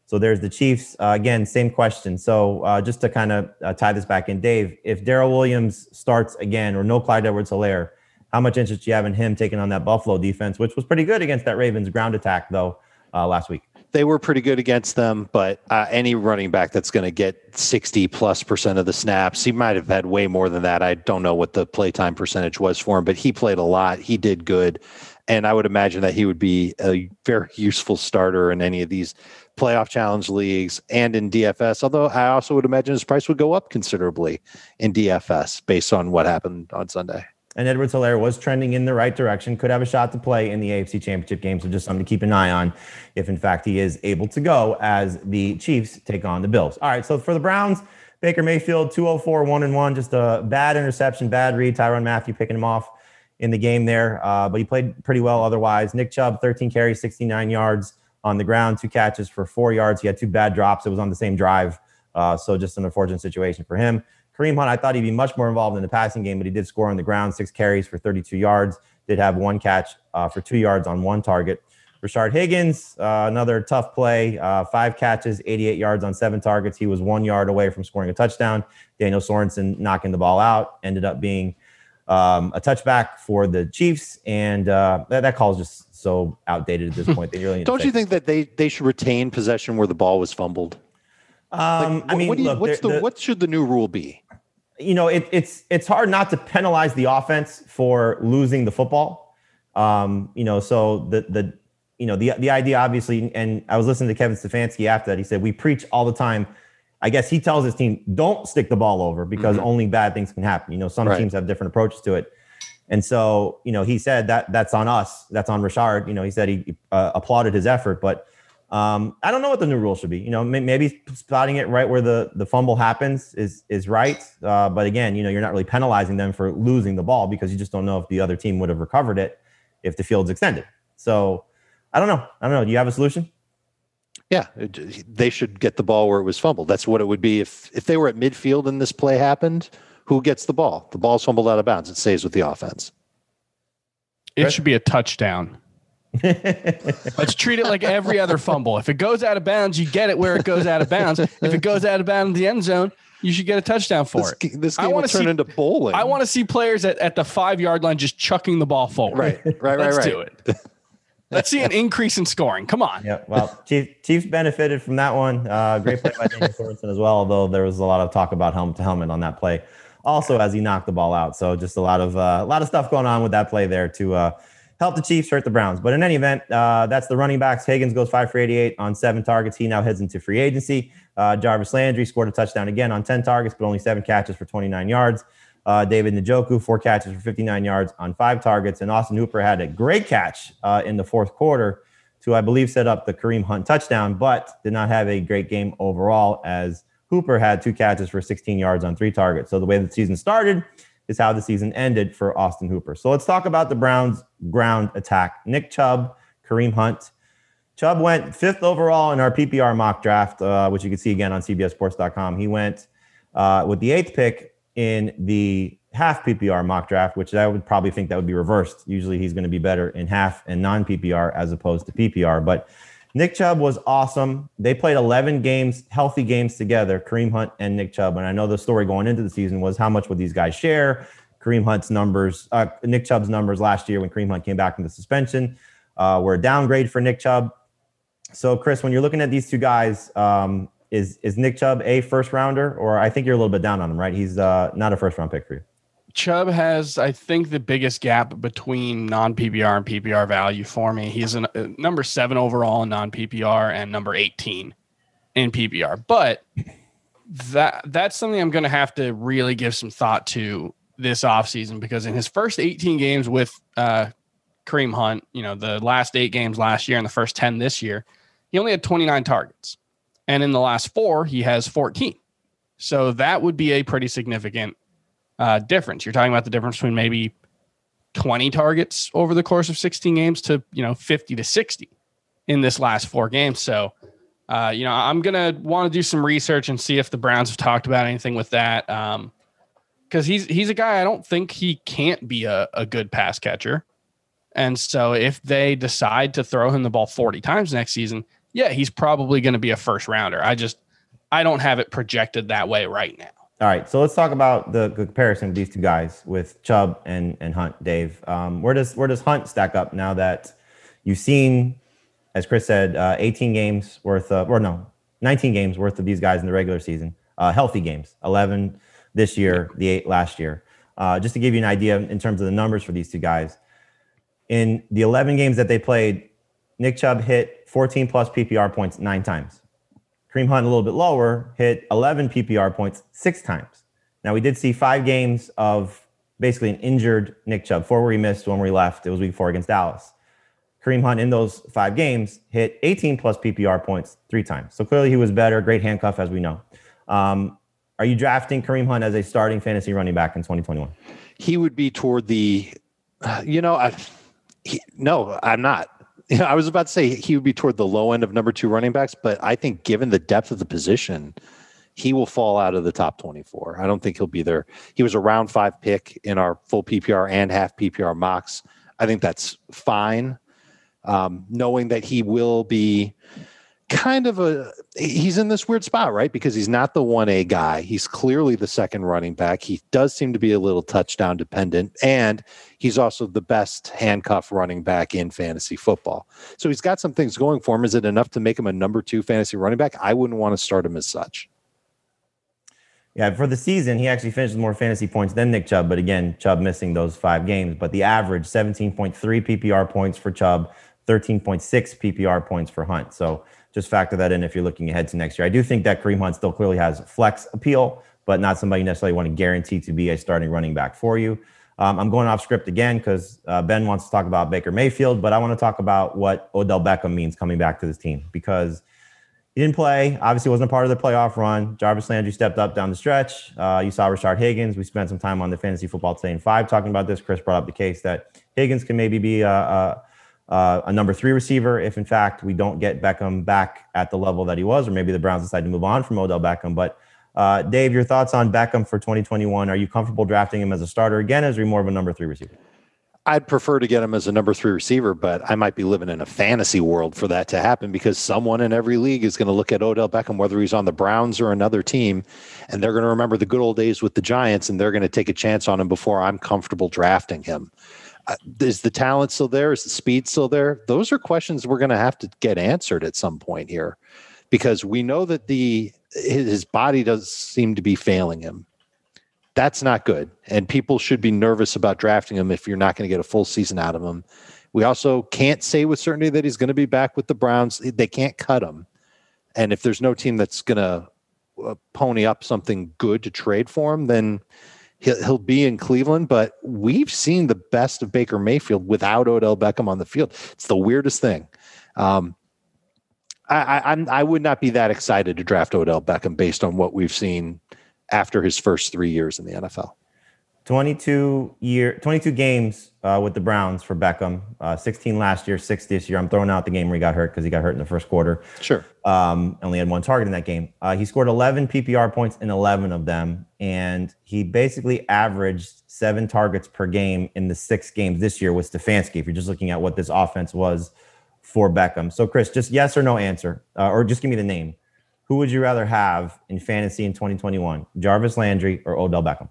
So there's the Chiefs. Uh, again, same question. So uh, just to kind of uh, tie this back in, Dave, if Darrel Williams starts again or no Clyde Edwards Helaire, how much interest do you have in him taking on that Buffalo defense, which was pretty good against that Ravens ground attack, though, uh, last week? They were pretty good against them, but uh, any running back that's going to get 60 plus percent of the snaps, he might have had way more than that. I don't know what the playtime percentage was for him, but he played a lot. He did good. And I would imagine that he would be a very useful starter in any of these playoff challenge leagues and in DFS. Although I also would imagine his price would go up considerably in DFS based on what happened on Sunday. And Edwards Helaire was trending in the right direction, could have a shot to play in the AFC Championship game. So just something to keep an eye on if, in fact, he is able to go as the Chiefs take on the Bills. All right. So for the Browns, Baker Mayfield, 204, 1 and 1, just a bad interception, bad read. Tyrann Mathieu picking him off in the game there, uh, but he played pretty well otherwise. Nick Chubb, 13 carries, 69 yards on the ground, two catches for four yards. He had two bad drops. It was on the same drive. Uh, so just an unfortunate situation for him. Kareem Hunt, I thought he'd be much more involved in the passing game, but he did score on the ground, six carries for 32 yards, did have one catch uh, for two yards on one target. Rashard Higgins, uh, another tough play, uh, five catches, 88 yards on seven targets. He was one yard away from scoring a touchdown. Daniel Sorensen knocking the ball out ended up being um, a touchback for the Chiefs, and uh, that, that call is just so outdated at this point. They really Don't you think that they they should retain possession where the ball was fumbled? Um, I What- mean, what, you- look, what's the- the, what should the new rule be? you know, it, it's it's hard not to penalize the offense for losing the football. Um, you know, so the the you know the the idea obviously, and I was listening to Kevin Stefanski after that. He said we preach all the time. I guess he tells his team don't stick the ball over because only bad things can happen. You know, some Right. teams have different approaches to it. And so, you know, he said that that's on us. That's on Richard. You know, he said he uh, applauded his effort, but um, I don't know what the new rule should be. You know, may- maybe spotting it right where the the fumble happens is is right. Uh, but again, you know, you're not really penalizing them for losing the ball because you just don't know if the other team would have recovered it if the field's extended. So I don't know. I don't know. Do you have a solution? Yeah, they should get the ball where it was fumbled. That's what it would be if if they were at midfield and this play happened. Who gets the ball? The ball's fumbled out of bounds. It stays with the offense. It should be a touchdown. Let's treat it like every other fumble. If it goes out of bounds, you get it where it goes out of bounds. If it goes out of bounds in the end zone, you should get a touchdown for This, it. g- this I game will wanna turn see- into bowling. I want to see players at, at the five yard line just chucking the ball forward. Right, right, right, Let's right. do it. Let's see an increase in scoring. Come on. Yeah, well, Chief, Chiefs benefited from that one. Uh, great play by Daniel Sorensen as well, although there was a lot of talk about helmet to helmet on that play, also as he knocked the ball out. So just a lot of uh, a lot of stuff going on with that play there to uh, help the Chiefs hurt the Browns. But in any event, uh, that's the running backs. Higgins goes five for 88 on seven targets. He now heads into free agency. Uh, Jarvis Landry scored a touchdown again on 10 targets, but only seven catches for 29 yards. Uh, David Njoku, four catches for 59 yards on five targets. And Austin Hooper had a great catch uh, in the fourth quarter to, I believe, set up the Kareem Hunt touchdown, but did not have a great game overall as Hooper had two catches for 16 yards on three targets. So the way the season started is how the season ended for Austin Hooper. So let's talk about the Browns' ground attack. Nick Chubb, Kareem Hunt. Chubb went fifth overall in our PPR mock draft, uh, which you can see again on CBSSports.com. He went uh, with the eighth pick in the half PPR mock draft, which I would probably think that would be reversed. Usually he's going to be better in half and non PPR as opposed to PPR. But Nick Chubb was awesome. They played 11 games, healthy games together, Kareem Hunt and Nick Chubb. And I know the story going into the season was how much would these guys share? Kareem Hunt's numbers, uh, Nick Chubb's numbers last year when Kareem Hunt came back from the suspension uh, were a downgrade for Nick Chubb. So, Chris, when you're looking at these two guys, um, is is Nick Chubb a first rounder, or I think you're a little bit down on him, right? He's uh, not a first round pick for you. Chubb has, I think, the biggest gap between non PPR and PPR value for me. He's a uh, number seven overall in non PPR and number 18 in PPR. But that that's something I'm going to have to really give some thought to this offseason because in his first 18 games with uh, Kareem Hunt, you know, the last eight games last year and the first 10 this year, he only had 29 targets. And in the last four, he has 14. So that would be a pretty significant uh, difference. You're talking about the difference between maybe 20 targets over the course of 16 games to, you know, 50 to 60 in this last four games. So, uh, you know, I'm to want to do some research and see if the Browns have talked about anything with that. Um, because he's he's a guy I don't think he can't be a, a good pass catcher. And so if they decide to throw him the ball 40 times next season, yeah, he's probably going to be a first rounder. I just I don't have it projected that way right now. All right, so let's talk about the, comparison of these two guys with Chubb and and Hunt. Dave, um, where does where does Hunt stack up now that you've seen, as Chris said, uh, 18 games worth of, or no, 19 games worth of these guys in the regular season, uh, healthy games, 11 this year, the eight last year. Uh, just to give you an idea in terms of the numbers for these two guys, in the 11 games that they played, Nick Chubb hit 14 plus PPR points nine times. Kareem Hunt a little bit lower, hit 11 PPR points six times. Now we did see five games of basically an injured Nick Chubb, four where he missed, one where he left. It was week four against Dallas. Kareem Hunt in those five games hit 18 plus PPR points three times. So clearly he was better, great handcuff as we know. Um, are you drafting Kareem Hunt as a starting fantasy running back in 2021? he would be toward the you know I, he, no i'm not know, i was about to say he would be toward the low end of number two running backs but i think given the depth of the position he will fall out of the top 24 i don't think he'll be there. He was a round five pick in our full ppr and half ppr mocks. I think that's fine um, knowing that he will be kind of a he's in this weird spot, right? Because he's not the 1A guy. He's clearly the second running back. He does seem to be a little touchdown dependent and he's also the best handcuff running back in fantasy football. So he's got some things going for him. Is it enough to make him a number 2 fantasy running back? I wouldn't want to start him as such. Yeah, for the season, he actually finished with more fantasy points than Nick Chubb, but again, Chubb missing those 5 games, but the average 17.3 PPR points for Chubb, 13.6 PPR points for Hunt. So just factor that in if you're looking ahead to next year. I do think that Kareem Hunt still clearly has flex appeal, but not somebody you necessarily want to guarantee to be a starting running back for you. Um, I'm going off script again because uh, Ben wants to talk about Baker Mayfield, but I want to talk about what Odell Beckham means coming back to this team because he didn't play. Obviously, wasn't a part of the playoff run. Jarvis Landry stepped up down the stretch. Uh, you saw Rashard Higgins. We spent some time on the fantasy football today in five talking about this. Chris brought up the case that Higgins can maybe be a, a uh, a number three receiver if, in fact, we don't get Beckham back at the level that he was, or maybe the Browns decide to move on from Odell Beckham. But uh, Dave, your thoughts on Beckham for 2021? Are you comfortable drafting him as a starter again, as he more of a number three receiver? I'd prefer to get him as a number three receiver, but I might be living in a fantasy world for that to happen because someone in every league is going to look at Odell Beckham, whether he's on the Browns or another team, and they're going to remember the good old days with the Giants and they're going to take a chance on him before I'm comfortable drafting him is the talent still there? Is the speed still there? Those are questions we're going to have to get answered at some point here, because we know that the his body does seem to be failing him. That's not good, and people should be nervous about drafting him if you're not going to get a full season out of him. We also can't say with certainty that he's going to be back with the Browns. They can't cut him, and if there's no team that's going to uh, pony up something good to trade for him, then he'll, he'll be in Cleveland, but we've seen the best of Baker Mayfield without Odell Beckham on the field. It's the weirdest thing. Um, I, I, I would not be that excited to draft Odell Beckham based on what we've seen after his first three years in the NFL. 22 year 22 games uh, with the Browns for Beckham. Uh, 16 last year, six this year. I'm throwing out the game where he got hurt because he got hurt in the first quarter. Sure. Um, only had one target in that game. Uh, he scored 11 PPR points in 11 of them, and he basically averaged seven targets per game in the six games this year with Stefanski. If you're just looking at what this offense was for Beckham. So, Chris, just yes or no answer, uh, or just give me the name. Who would you rather have in fantasy in 2021, Jarvis Landry or Odell Beckham?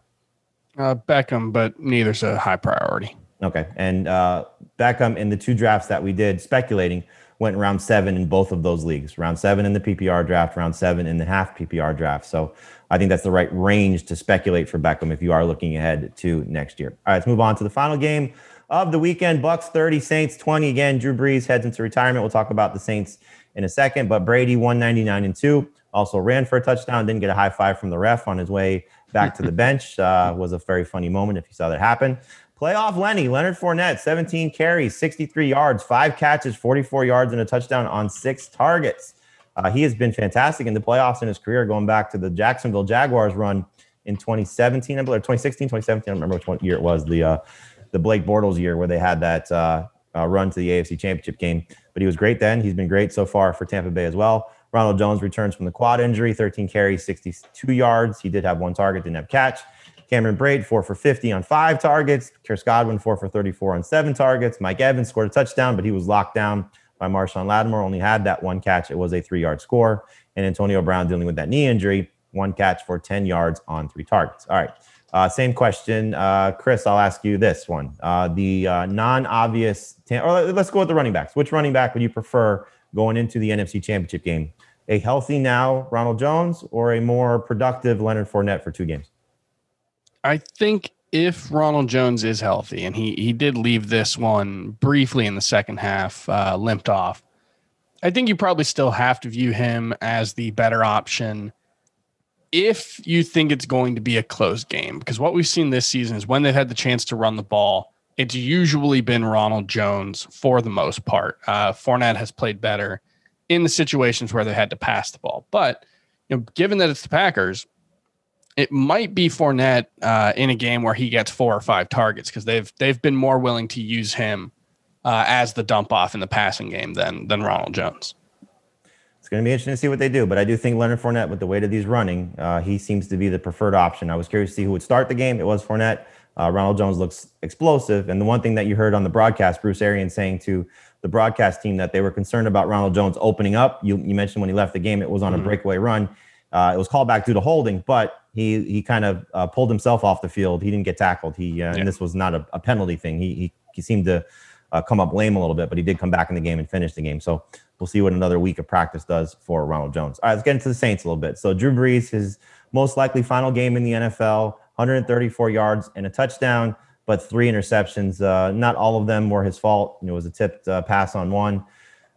Uh, Beckham, but neither's a high priority. Okay. And uh, Beckham in the two drafts that we did speculating went round seven in both of those leagues. Round seven in the PPR draft, round seven in the half PPR draft. So I think that's the right range to speculate for Beckham if you are looking ahead to next year. All right, let's move on to the final game of the weekend. Bucs 30, Saints 20. Again, Drew Brees heads into retirement. We'll talk about the Saints in a second. But Brady 199 and 2 also ran for a touchdown, didn't get a high five from the ref on his way back to the bench. Uh, was a very funny moment if you saw that happen. Playoff Lenny, Leonard Fournette, 17 carries, 63 yards, five catches, 44 yards, and a touchdown on six targets. Uh, he has been fantastic in the playoffs in his career, going back to the Jacksonville Jaguars run in 2017, I believe, 2016, 2017. I don't remember which year it was. The uh, the Blake Bortles year where they had that uh, uh run to the AFC Championship game. But he was great then. He's been great so far for Tampa Bay as well. Ronald Jones returns from the quad injury, 13 carries, 62 yards. He did have one target, didn't have catch. Cameron Brate, four for 50 on five targets. Chris Godwin, four for 34 on seven targets. Mike Evans scored a touchdown, but he was locked down by Marshon Lattimore. Only had that one catch. It was a three yard score. And Antonio Brown dealing with that knee injury, one catch for 10 yards on three targets. All right. Uh, same question. Uh, Chris, I'll ask you this one. Uh, the uh, non obvious, or let's go with the running backs. Which running back would you prefer going into the NFC Championship game? A healthy now Ronald Jones or a more productive Leonard Fournette for two games? I think if Ronald Jones is healthy, and he he did leave this one briefly in the second half, uh, limped off. I think you probably still have to view him as the better option if you think it's going to be a close game. Because what we've seen this season is when they've had the chance to run the ball, it's usually been Ronald Jones for the most part. Uh, Fournette has played better in the situations where they had to pass the ball, but you know, given that it's the Packers, it might be Fournette uh, in a game where he gets four or five targets because they've they've been more willing to use him uh, as the dump off in the passing game than than Ronald Jones. It's going to be interesting to see what they do, but I do think Leonard Fournette, with the weight of these running, uh, he seems to be the preferred option. I was curious to see who would start the game. It was Fournette. Uh, Ronald Jones looks explosive. And the one thing that you heard on the broadcast, Bruce Arians saying to the broadcast team that they were concerned about Ronald Jones opening up. You, you mentioned when he left the game, it was on mm-hmm. a breakaway run. Uh, it was called back due to holding, but he he kind of uh, pulled himself off the field. He didn't get tackled. He uh, yeah. and this was not a, a penalty thing. He he, he seemed to uh, come up lame a little bit, but he did come back in the game and finish the game. So we'll see what another week of practice does for Ronald Jones. All right, let's get into the Saints a little bit. So Drew Brees, his most likely final game in the NFL, 134 yards and a touchdown, but three interceptions. Uh, not all of them were his fault. You know, it was a tipped uh, pass on one,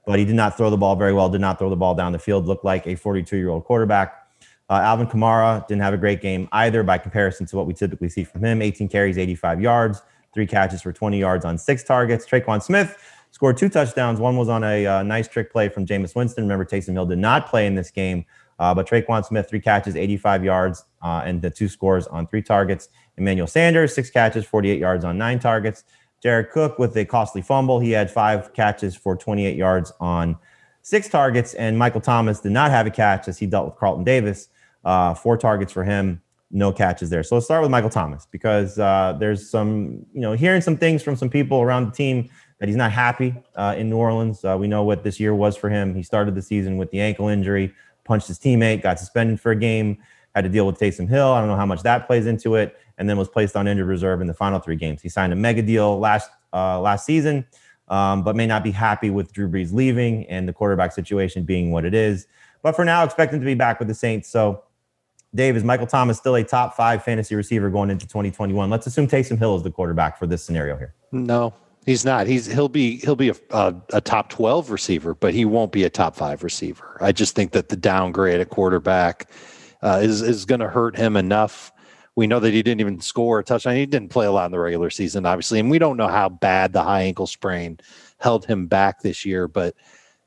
but he did not throw the ball very well. Did not throw the ball down the field. Looked like a 42 year old quarterback. Uh, Alvin Kamara didn't have a great game either by comparison to what we typically see from him 18 carries, 85 yards, three catches for 20 yards on six targets. Tre'Quan Smith scored two touchdowns. One was on a uh, nice trick play from Jameis Winston. Remember, Taysom Hill did not play in this game, uh, but Tre'Quan Smith, three catches, 85 yards, uh, and the two scores on three targets. Emmanuel Sanders, six catches, 48 yards on nine targets. Jared Cook with a costly fumble. He had five catches for 28 yards on six targets. And Michael Thomas did not have a catch as he dealt with Carlton Davis. Uh, four targets for him, no catches there. So let's start with Michael Thomas because uh, there's some, you know, hearing some things from some people around the team that he's not happy uh, in New Orleans. Uh, we know what this year was for him. He started the season with the ankle injury, punched his teammate, got suspended for a game, had to deal with Taysom Hill. I don't know how much that plays into it, and then was placed on injured reserve in the final three games. He signed a mega deal last uh, last season, um, but may not be happy with Drew Brees leaving and the quarterback situation being what it is. But for now, expect him to be back with the Saints. So Dave, is Michael Thomas still a top five fantasy receiver going into 2021? Let's assume Taysom Hill is the quarterback for this scenario here. No, he's not. He's he'll be he'll be a, a, a, top 12 receiver, but he won't be a top five receiver. I just think that the downgrade at quarterback uh, is is going to hurt him enough. We know that he didn't even score a touchdown. He didn't play a lot in the regular season, obviously, and we don't know how bad the high ankle sprain held him back this year. But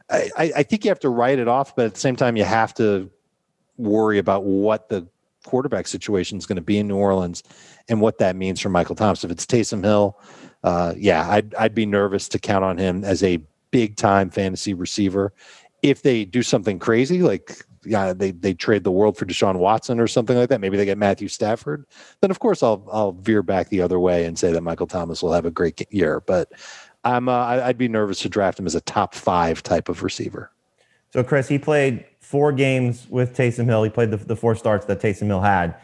I, I think you have to write it off, but at the same time, you have to worry about what the quarterback situation is going to be in New Orleans and what that means for Michael Thomas. If it's Taysom Hill, uh, yeah, I'd I'd be nervous to count on him as a big time fantasy receiver. If they do something crazy, like yeah, they they trade the world for Deshaun Watson or something like that, maybe they get Matthew Stafford, then of course I'll I'll veer back the other way and say that Michael Thomas will have a great year. But I'm uh, I'd be nervous to draft him as a top five type of receiver. So Chris, he played four games with Taysom Hill. He played the, the four starts that Taysom Hill had.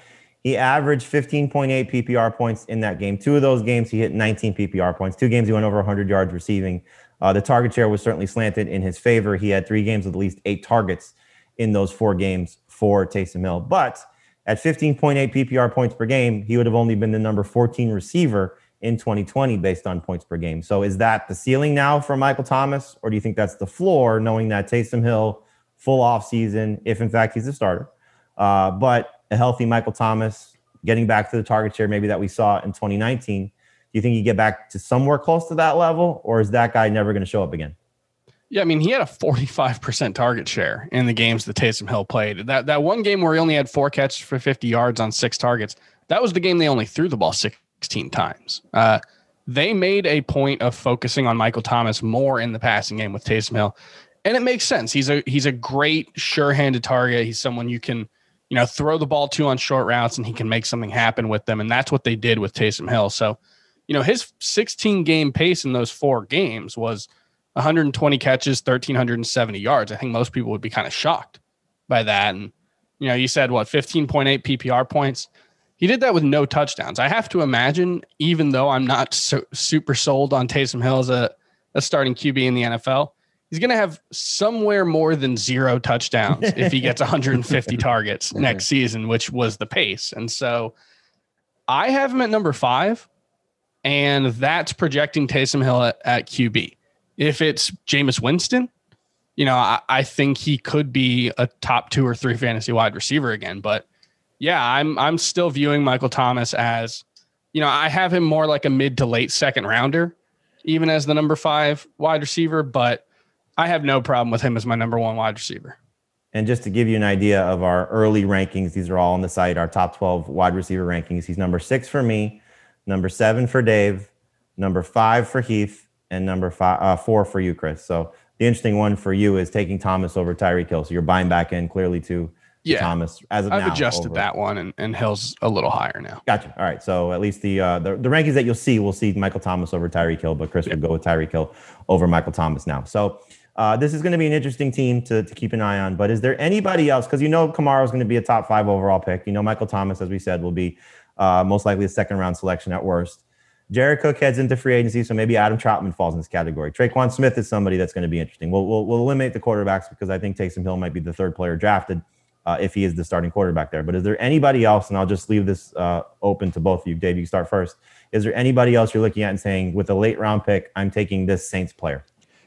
He averaged 15.8 PPR points in that game. Two of those games, he hit 19 PPR points. Two games, he went over 100 yards receiving. Uh, the target share was certainly slanted in his favor. He had three games with at least eight targets in those four games for Taysom Hill. But at 15.8 PPR points per game, he would have only been the number 14 receiver in 2020 based on points per game. So is that the ceiling now for Michael Thomas, or do you think that's the floor, knowing that Taysom Hill full off season if in fact he's a starter. Uh, but a healthy Michael Thomas getting back to the target share maybe that we saw in 2019. Do you think you get back to somewhere close to that level, or is that guy never going to show up again? Yeah, I mean, he had a 45% target share in the games that Taysom Hill played. That that one game where he only had four catches for 50 yards on six targets, that was the game they only threw the ball 16 times. Uh, they made a point of focusing on Michael Thomas more in the passing game with Taysom Hill and it makes sense. He's a he's a great sure-handed target. He's someone you can you know throw the ball to on short routes, and he can make something happen with them. And that's what they did with Taysom Hill. So, you know, his 16 game pace in those four games was 120 catches, 1370 yards. I think most people would be kind of shocked by that. And you know, you said what 15.8 PPR points. He did that with no touchdowns. I have to imagine, even though I'm not so, super sold on Taysom Hill as a, a starting QB in the NFL, he's going to have somewhere more than zero touchdowns if he gets 150 targets next season, which was the pace. And so I have him at number five, and that's projecting Taysom Hill at, at QB. If it's Jameis Winston, you know, I, I, think he could be a top two or three fantasy wide receiver again. But yeah, I'm I'm still viewing Michael Thomas as, you know, I have him more like a mid to late second rounder, even as the number five wide receiver. But I have no problem with him as my number one wide receiver. And just to give you an idea of our early rankings, these are all on the site, our top 12 wide receiver rankings. He's number six for me, number seven for Dave, number five for Heath, and number five, uh, four for you, Chris. So the interesting one for you is taking Thomas over Tyreek Hill. So you're buying back in clearly to Yeah. Thomas as of I've now. adjusted over- that one, and, and Hill's a little higher now. Gotcha. All right. So at least the uh, the, the rankings that you'll see, we'll see Michael Thomas over Tyreek Hill, but Chris would go with Tyreek Hill over Michael Thomas now. So uh, this is going to be an interesting team to, to keep an eye on. But is there anybody else? Because you know Kamara is going to be a top five overall pick. You know Michael Thomas, as we said, will be uh, most likely a second round selection at worst. Jared Cook heads into free agency, so maybe Adam Trautman falls in this category. Tre'Quan Smith is somebody that's going to be interesting. We'll, we'll, we'll eliminate the quarterbacks because I think Taysom Hill might be the third player drafted uh, if he is the starting quarterback there. But is there anybody else? And I'll just leave this uh, open to both of you. Dave, you start first. Is there anybody else you're looking at and saying, with a late round pick, I'm taking this Saints player?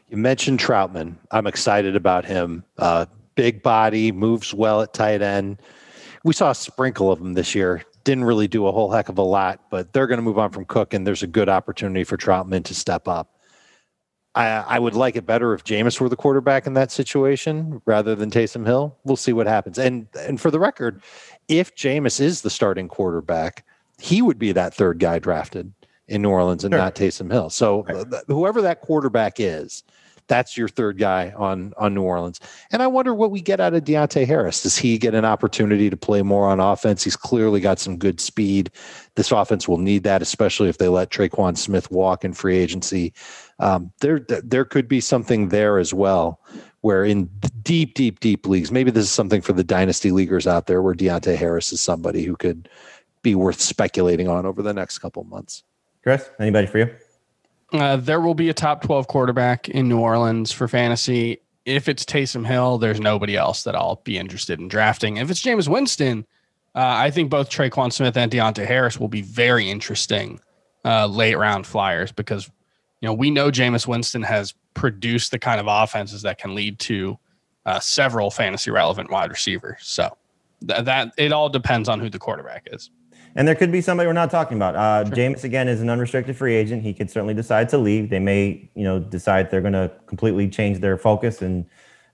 You mentioned Troutman. I'm excited about him. Uh, big body, moves well at tight end. We saw a sprinkle of him this year. Didn't really do a whole heck of a lot, but they're going to move on from Cook, and there's a good opportunity for Trautman to step up. I, I would like it better if Jameis were the quarterback in that situation rather than Taysom Hill. We'll see what happens. And and for the record, if Jameis is the starting quarterback, he would be that third guy drafted in New Orleans and Sure. not Taysom Hill. So th- whoever that quarterback is, that's your third guy on on New Orleans. And I wonder what we get out of Deonte Harris. Does he get an opportunity to play more on offense? He's clearly got some good speed. This offense will need that, especially if they let Tre'Quan Smith walk in free agency. Um, there, there could be something there as well, where in deep, deep, deep leagues, maybe this is something for the dynasty leaguers out there, where Deonte Harris is somebody who could be worth speculating on over the next couple months. Chris, anybody for you? Uh, there will be a top 12 quarterback in New Orleans for fantasy. If it's Taysom Hill, there's nobody else that I'll be interested in drafting. If it's Jameis Winston, uh, I think both Tre'Quan Smith and Deonte Harris will be very interesting uh, late round flyers because you know we know Jameis Winston has produced the kind of offenses that can lead to uh, several fantasy relevant wide receivers. So th- that it all depends on who the quarterback is. And there could be somebody we're not talking about. Uh, Jameis again is an unrestricted free agent. He could certainly decide to leave. They may, you know, decide they're going to completely change their focus and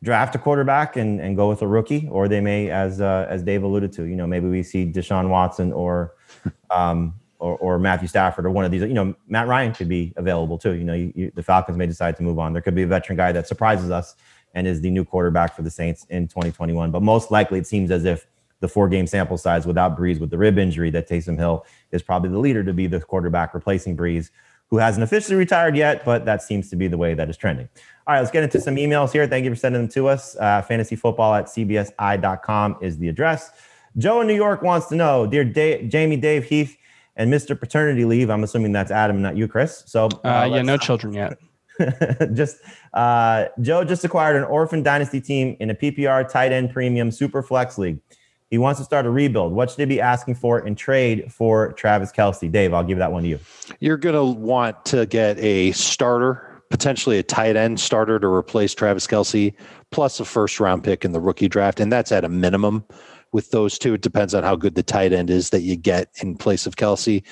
draft a quarterback and, and go with a rookie, or they may, as uh, as Dave alluded to, you know, maybe we see Deshaun Watson or um, or, or Matthew Stafford or one of these. You know, Matt Ryan could be available too. You know, you, you, the Falcons may decide to move on. There could be a veteran guy that surprises us and is the new quarterback for the Saints in 2021. But most likely, it seems as if the four game sample size without Brees with the rib injury that Taysom Hill is probably the leader to be the quarterback replacing Brees, who hasn't officially retired yet, but that seems to be the way that is trending. All right, let's get into some emails here. Thank you for sending them to us. Uh, fantasyfootball at cbsi.com is the address. Joe in New York wants to know, dear Dave, Jamey, Dave, Heath, and Mr. Paternity Leave. I'm assuming that's Adam, not you, Chris. So, Uh, yeah, no children yet. just uh, Joe just acquired an orphan dynasty team in a PPR tight end premium super flex league. He wants to start a rebuild. What should they be asking for in trade for Travis Kelce? Dave, I'll give that one to you. You're going to want to get a starter, potentially a tight end starter to replace Travis Kelce, plus a first round pick in the rookie draft. And that's at a minimum with those two. It depends on how good the tight end is that you get in place of Kelce.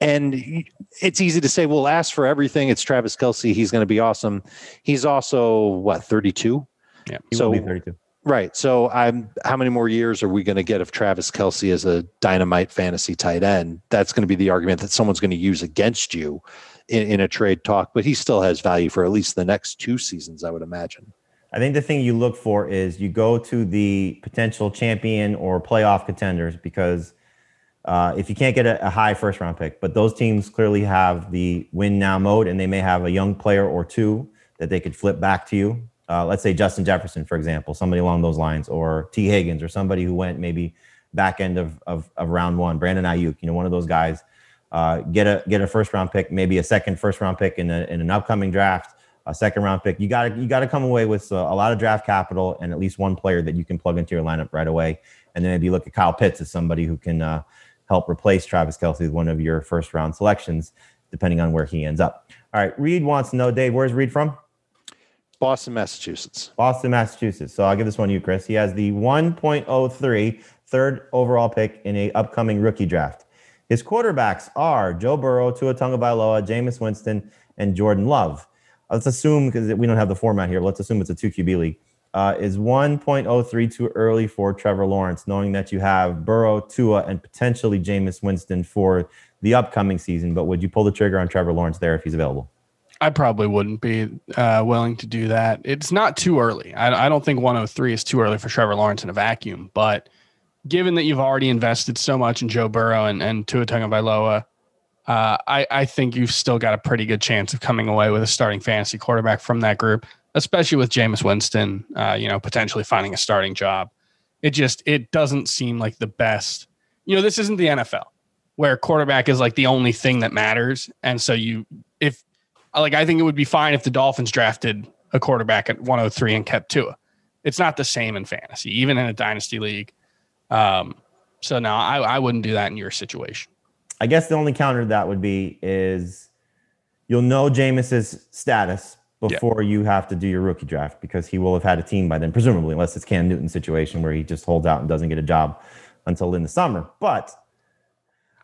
And it's easy to say, well, ask for everything. It's Travis Kelce. He's going to be awesome. He's also, what, 32? Yeah. He So- will be 32. Right. So I'm how many more years are we going to get of Travis Kelce as a dynamite fantasy tight end? That's going to be the argument that someone's going to use against you in, in a trade talk, but he still has value for at least the next two seasons, I would imagine. I think the thing you look for is you go to the potential champion or playoff contenders because uh, if you can't get a, a high first round pick, but those teams clearly have the win now mode and they may have a young player or two that they could flip back to you. Uh, let's say Justin Jefferson, for example, somebody along those lines, or Tee Higgins, or somebody who went maybe back end of, of, of round one, Brandon Aiyuk, you know, one of those guys. Uh, get a get a first round pick, maybe a second first round pick in, a, in an upcoming draft, a second round pick. You got to you got to come away with a, a lot of draft capital and at least one player that you can plug into your lineup right away. And then maybe look at Kyle Pitts as somebody who can uh, help replace Travis Kelce with one of your first round selections, depending on where he ends up. All right, Reed wants to know, Dave, where's Reed from? Boston, Massachusetts. Boston, Massachusetts. So I'll give this one to you, Chris. He has the 1.03 third overall pick in a upcoming rookie draft. His quarterbacks are Joe Burrow, Tua Tagovailoa, Jameis Winston, and Jordan Love. Let's assume because we don't have the format here. Let's assume it's a two QB league. Uh, is 1.03 too early for Trevor Lawrence, knowing that you have Burrow, Tua, and potentially Jameis Winston for the upcoming season? But would you pull the trigger on Trevor Lawrence there if he's available? I probably wouldn't be uh, willing to do that. It's not too early. I, I don't think 103 is too early for Trevor Lawrence in a vacuum, but given that you've already invested so much in Joe Burrow and, and Tua Tagovailoa, uh, I, I think you've still got a pretty good chance of coming away with a starting fantasy quarterback from that group, especially with Jameis Winston, uh, you know, potentially finding a starting job. It just it doesn't seem like the best. You know, this isn't the NFL where quarterback is like the only thing that matters, and so you if like I think it would be fine if the Dolphins drafted a quarterback at 103 and kept Tua. It's not the same in fantasy, even in a dynasty league. Um, so no, I, I wouldn't do that in your situation. I guess the only counter to that would be is you'll know Jameis's status before yeah. you have to do your rookie draft because he will have had a team by then, presumably, unless it's Cam Newton's situation where he just holds out and doesn't get a job until in the summer. But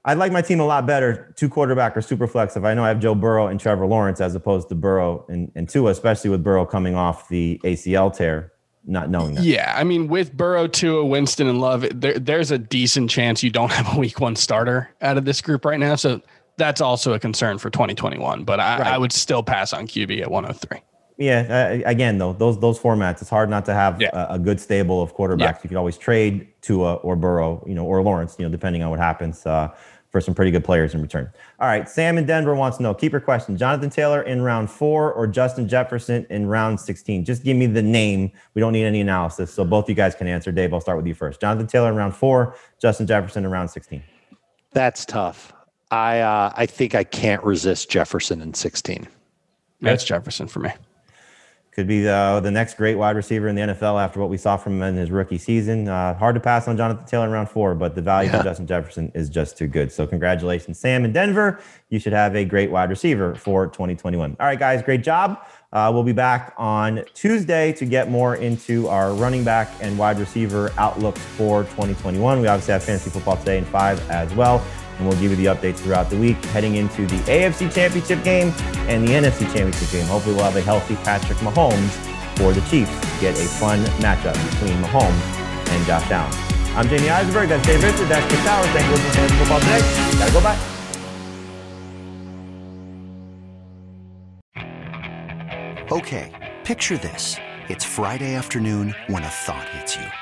I'd like my team a lot better, two quarterback or super flex, if I know I have Joe Burrow and Trevor Lawrence as opposed to Burrow and, and Tua, especially with Burrow coming off the ACL tear not knowing that. Yeah, I mean, with Burrow, Tua, Winston, and Love, there, there's a decent chance you don't have a Week One starter out of this group right now. So that's also a concern for 2021. But I, right. I would still pass on QB at 103. Yeah, uh, again though, those those formats, it's hard not to have yeah. a, a, good stable of quarterbacks. Yeah. You could always trade Tua or Burrow, you know, or Lawrence, you know, depending on what happens. Uh, for some pretty good players in return. All right, Sam in Denver wants to know keeper question: Jonathan Taylor in round four or Justin Jefferson in round sixteen? Just give me the name. We don't need any analysis, so both you guys can answer. Dave, I'll start with you first. Jonathan Taylor in round four, Justin Jefferson in round sixteen. That's tough. I uh, I think I can't resist Jefferson in sixteen. That's Jefferson for me could be the, the next great wide receiver in the NFL after what we saw from him in his rookie season. Uh, hard to pass on Jonathan Taylor in round four, but the value yeah. of Justin Jefferson is just too good. So, congratulations, Sam in Denver. You should have a great wide receiver for 2021. All right, guys, great job. Uh, we'll be back on Tuesday to get more into our running back and wide receiver outlooks for 2021. We obviously have fantasy football today in five as well and we'll give you the updates throughout the week heading into the AFC Championship game and the NFC Championship game. Hopefully, we'll have a healthy Patrick Mahomes for the Chiefs get a fun matchup between Mahomes and Josh Allen. I'm Jamey Eisenberg. That's Dave Richard. That's Chris Towers. Thank you for listening to Football Today. Gotta go back. Okay, picture this. It's Friday afternoon when a thought hits you.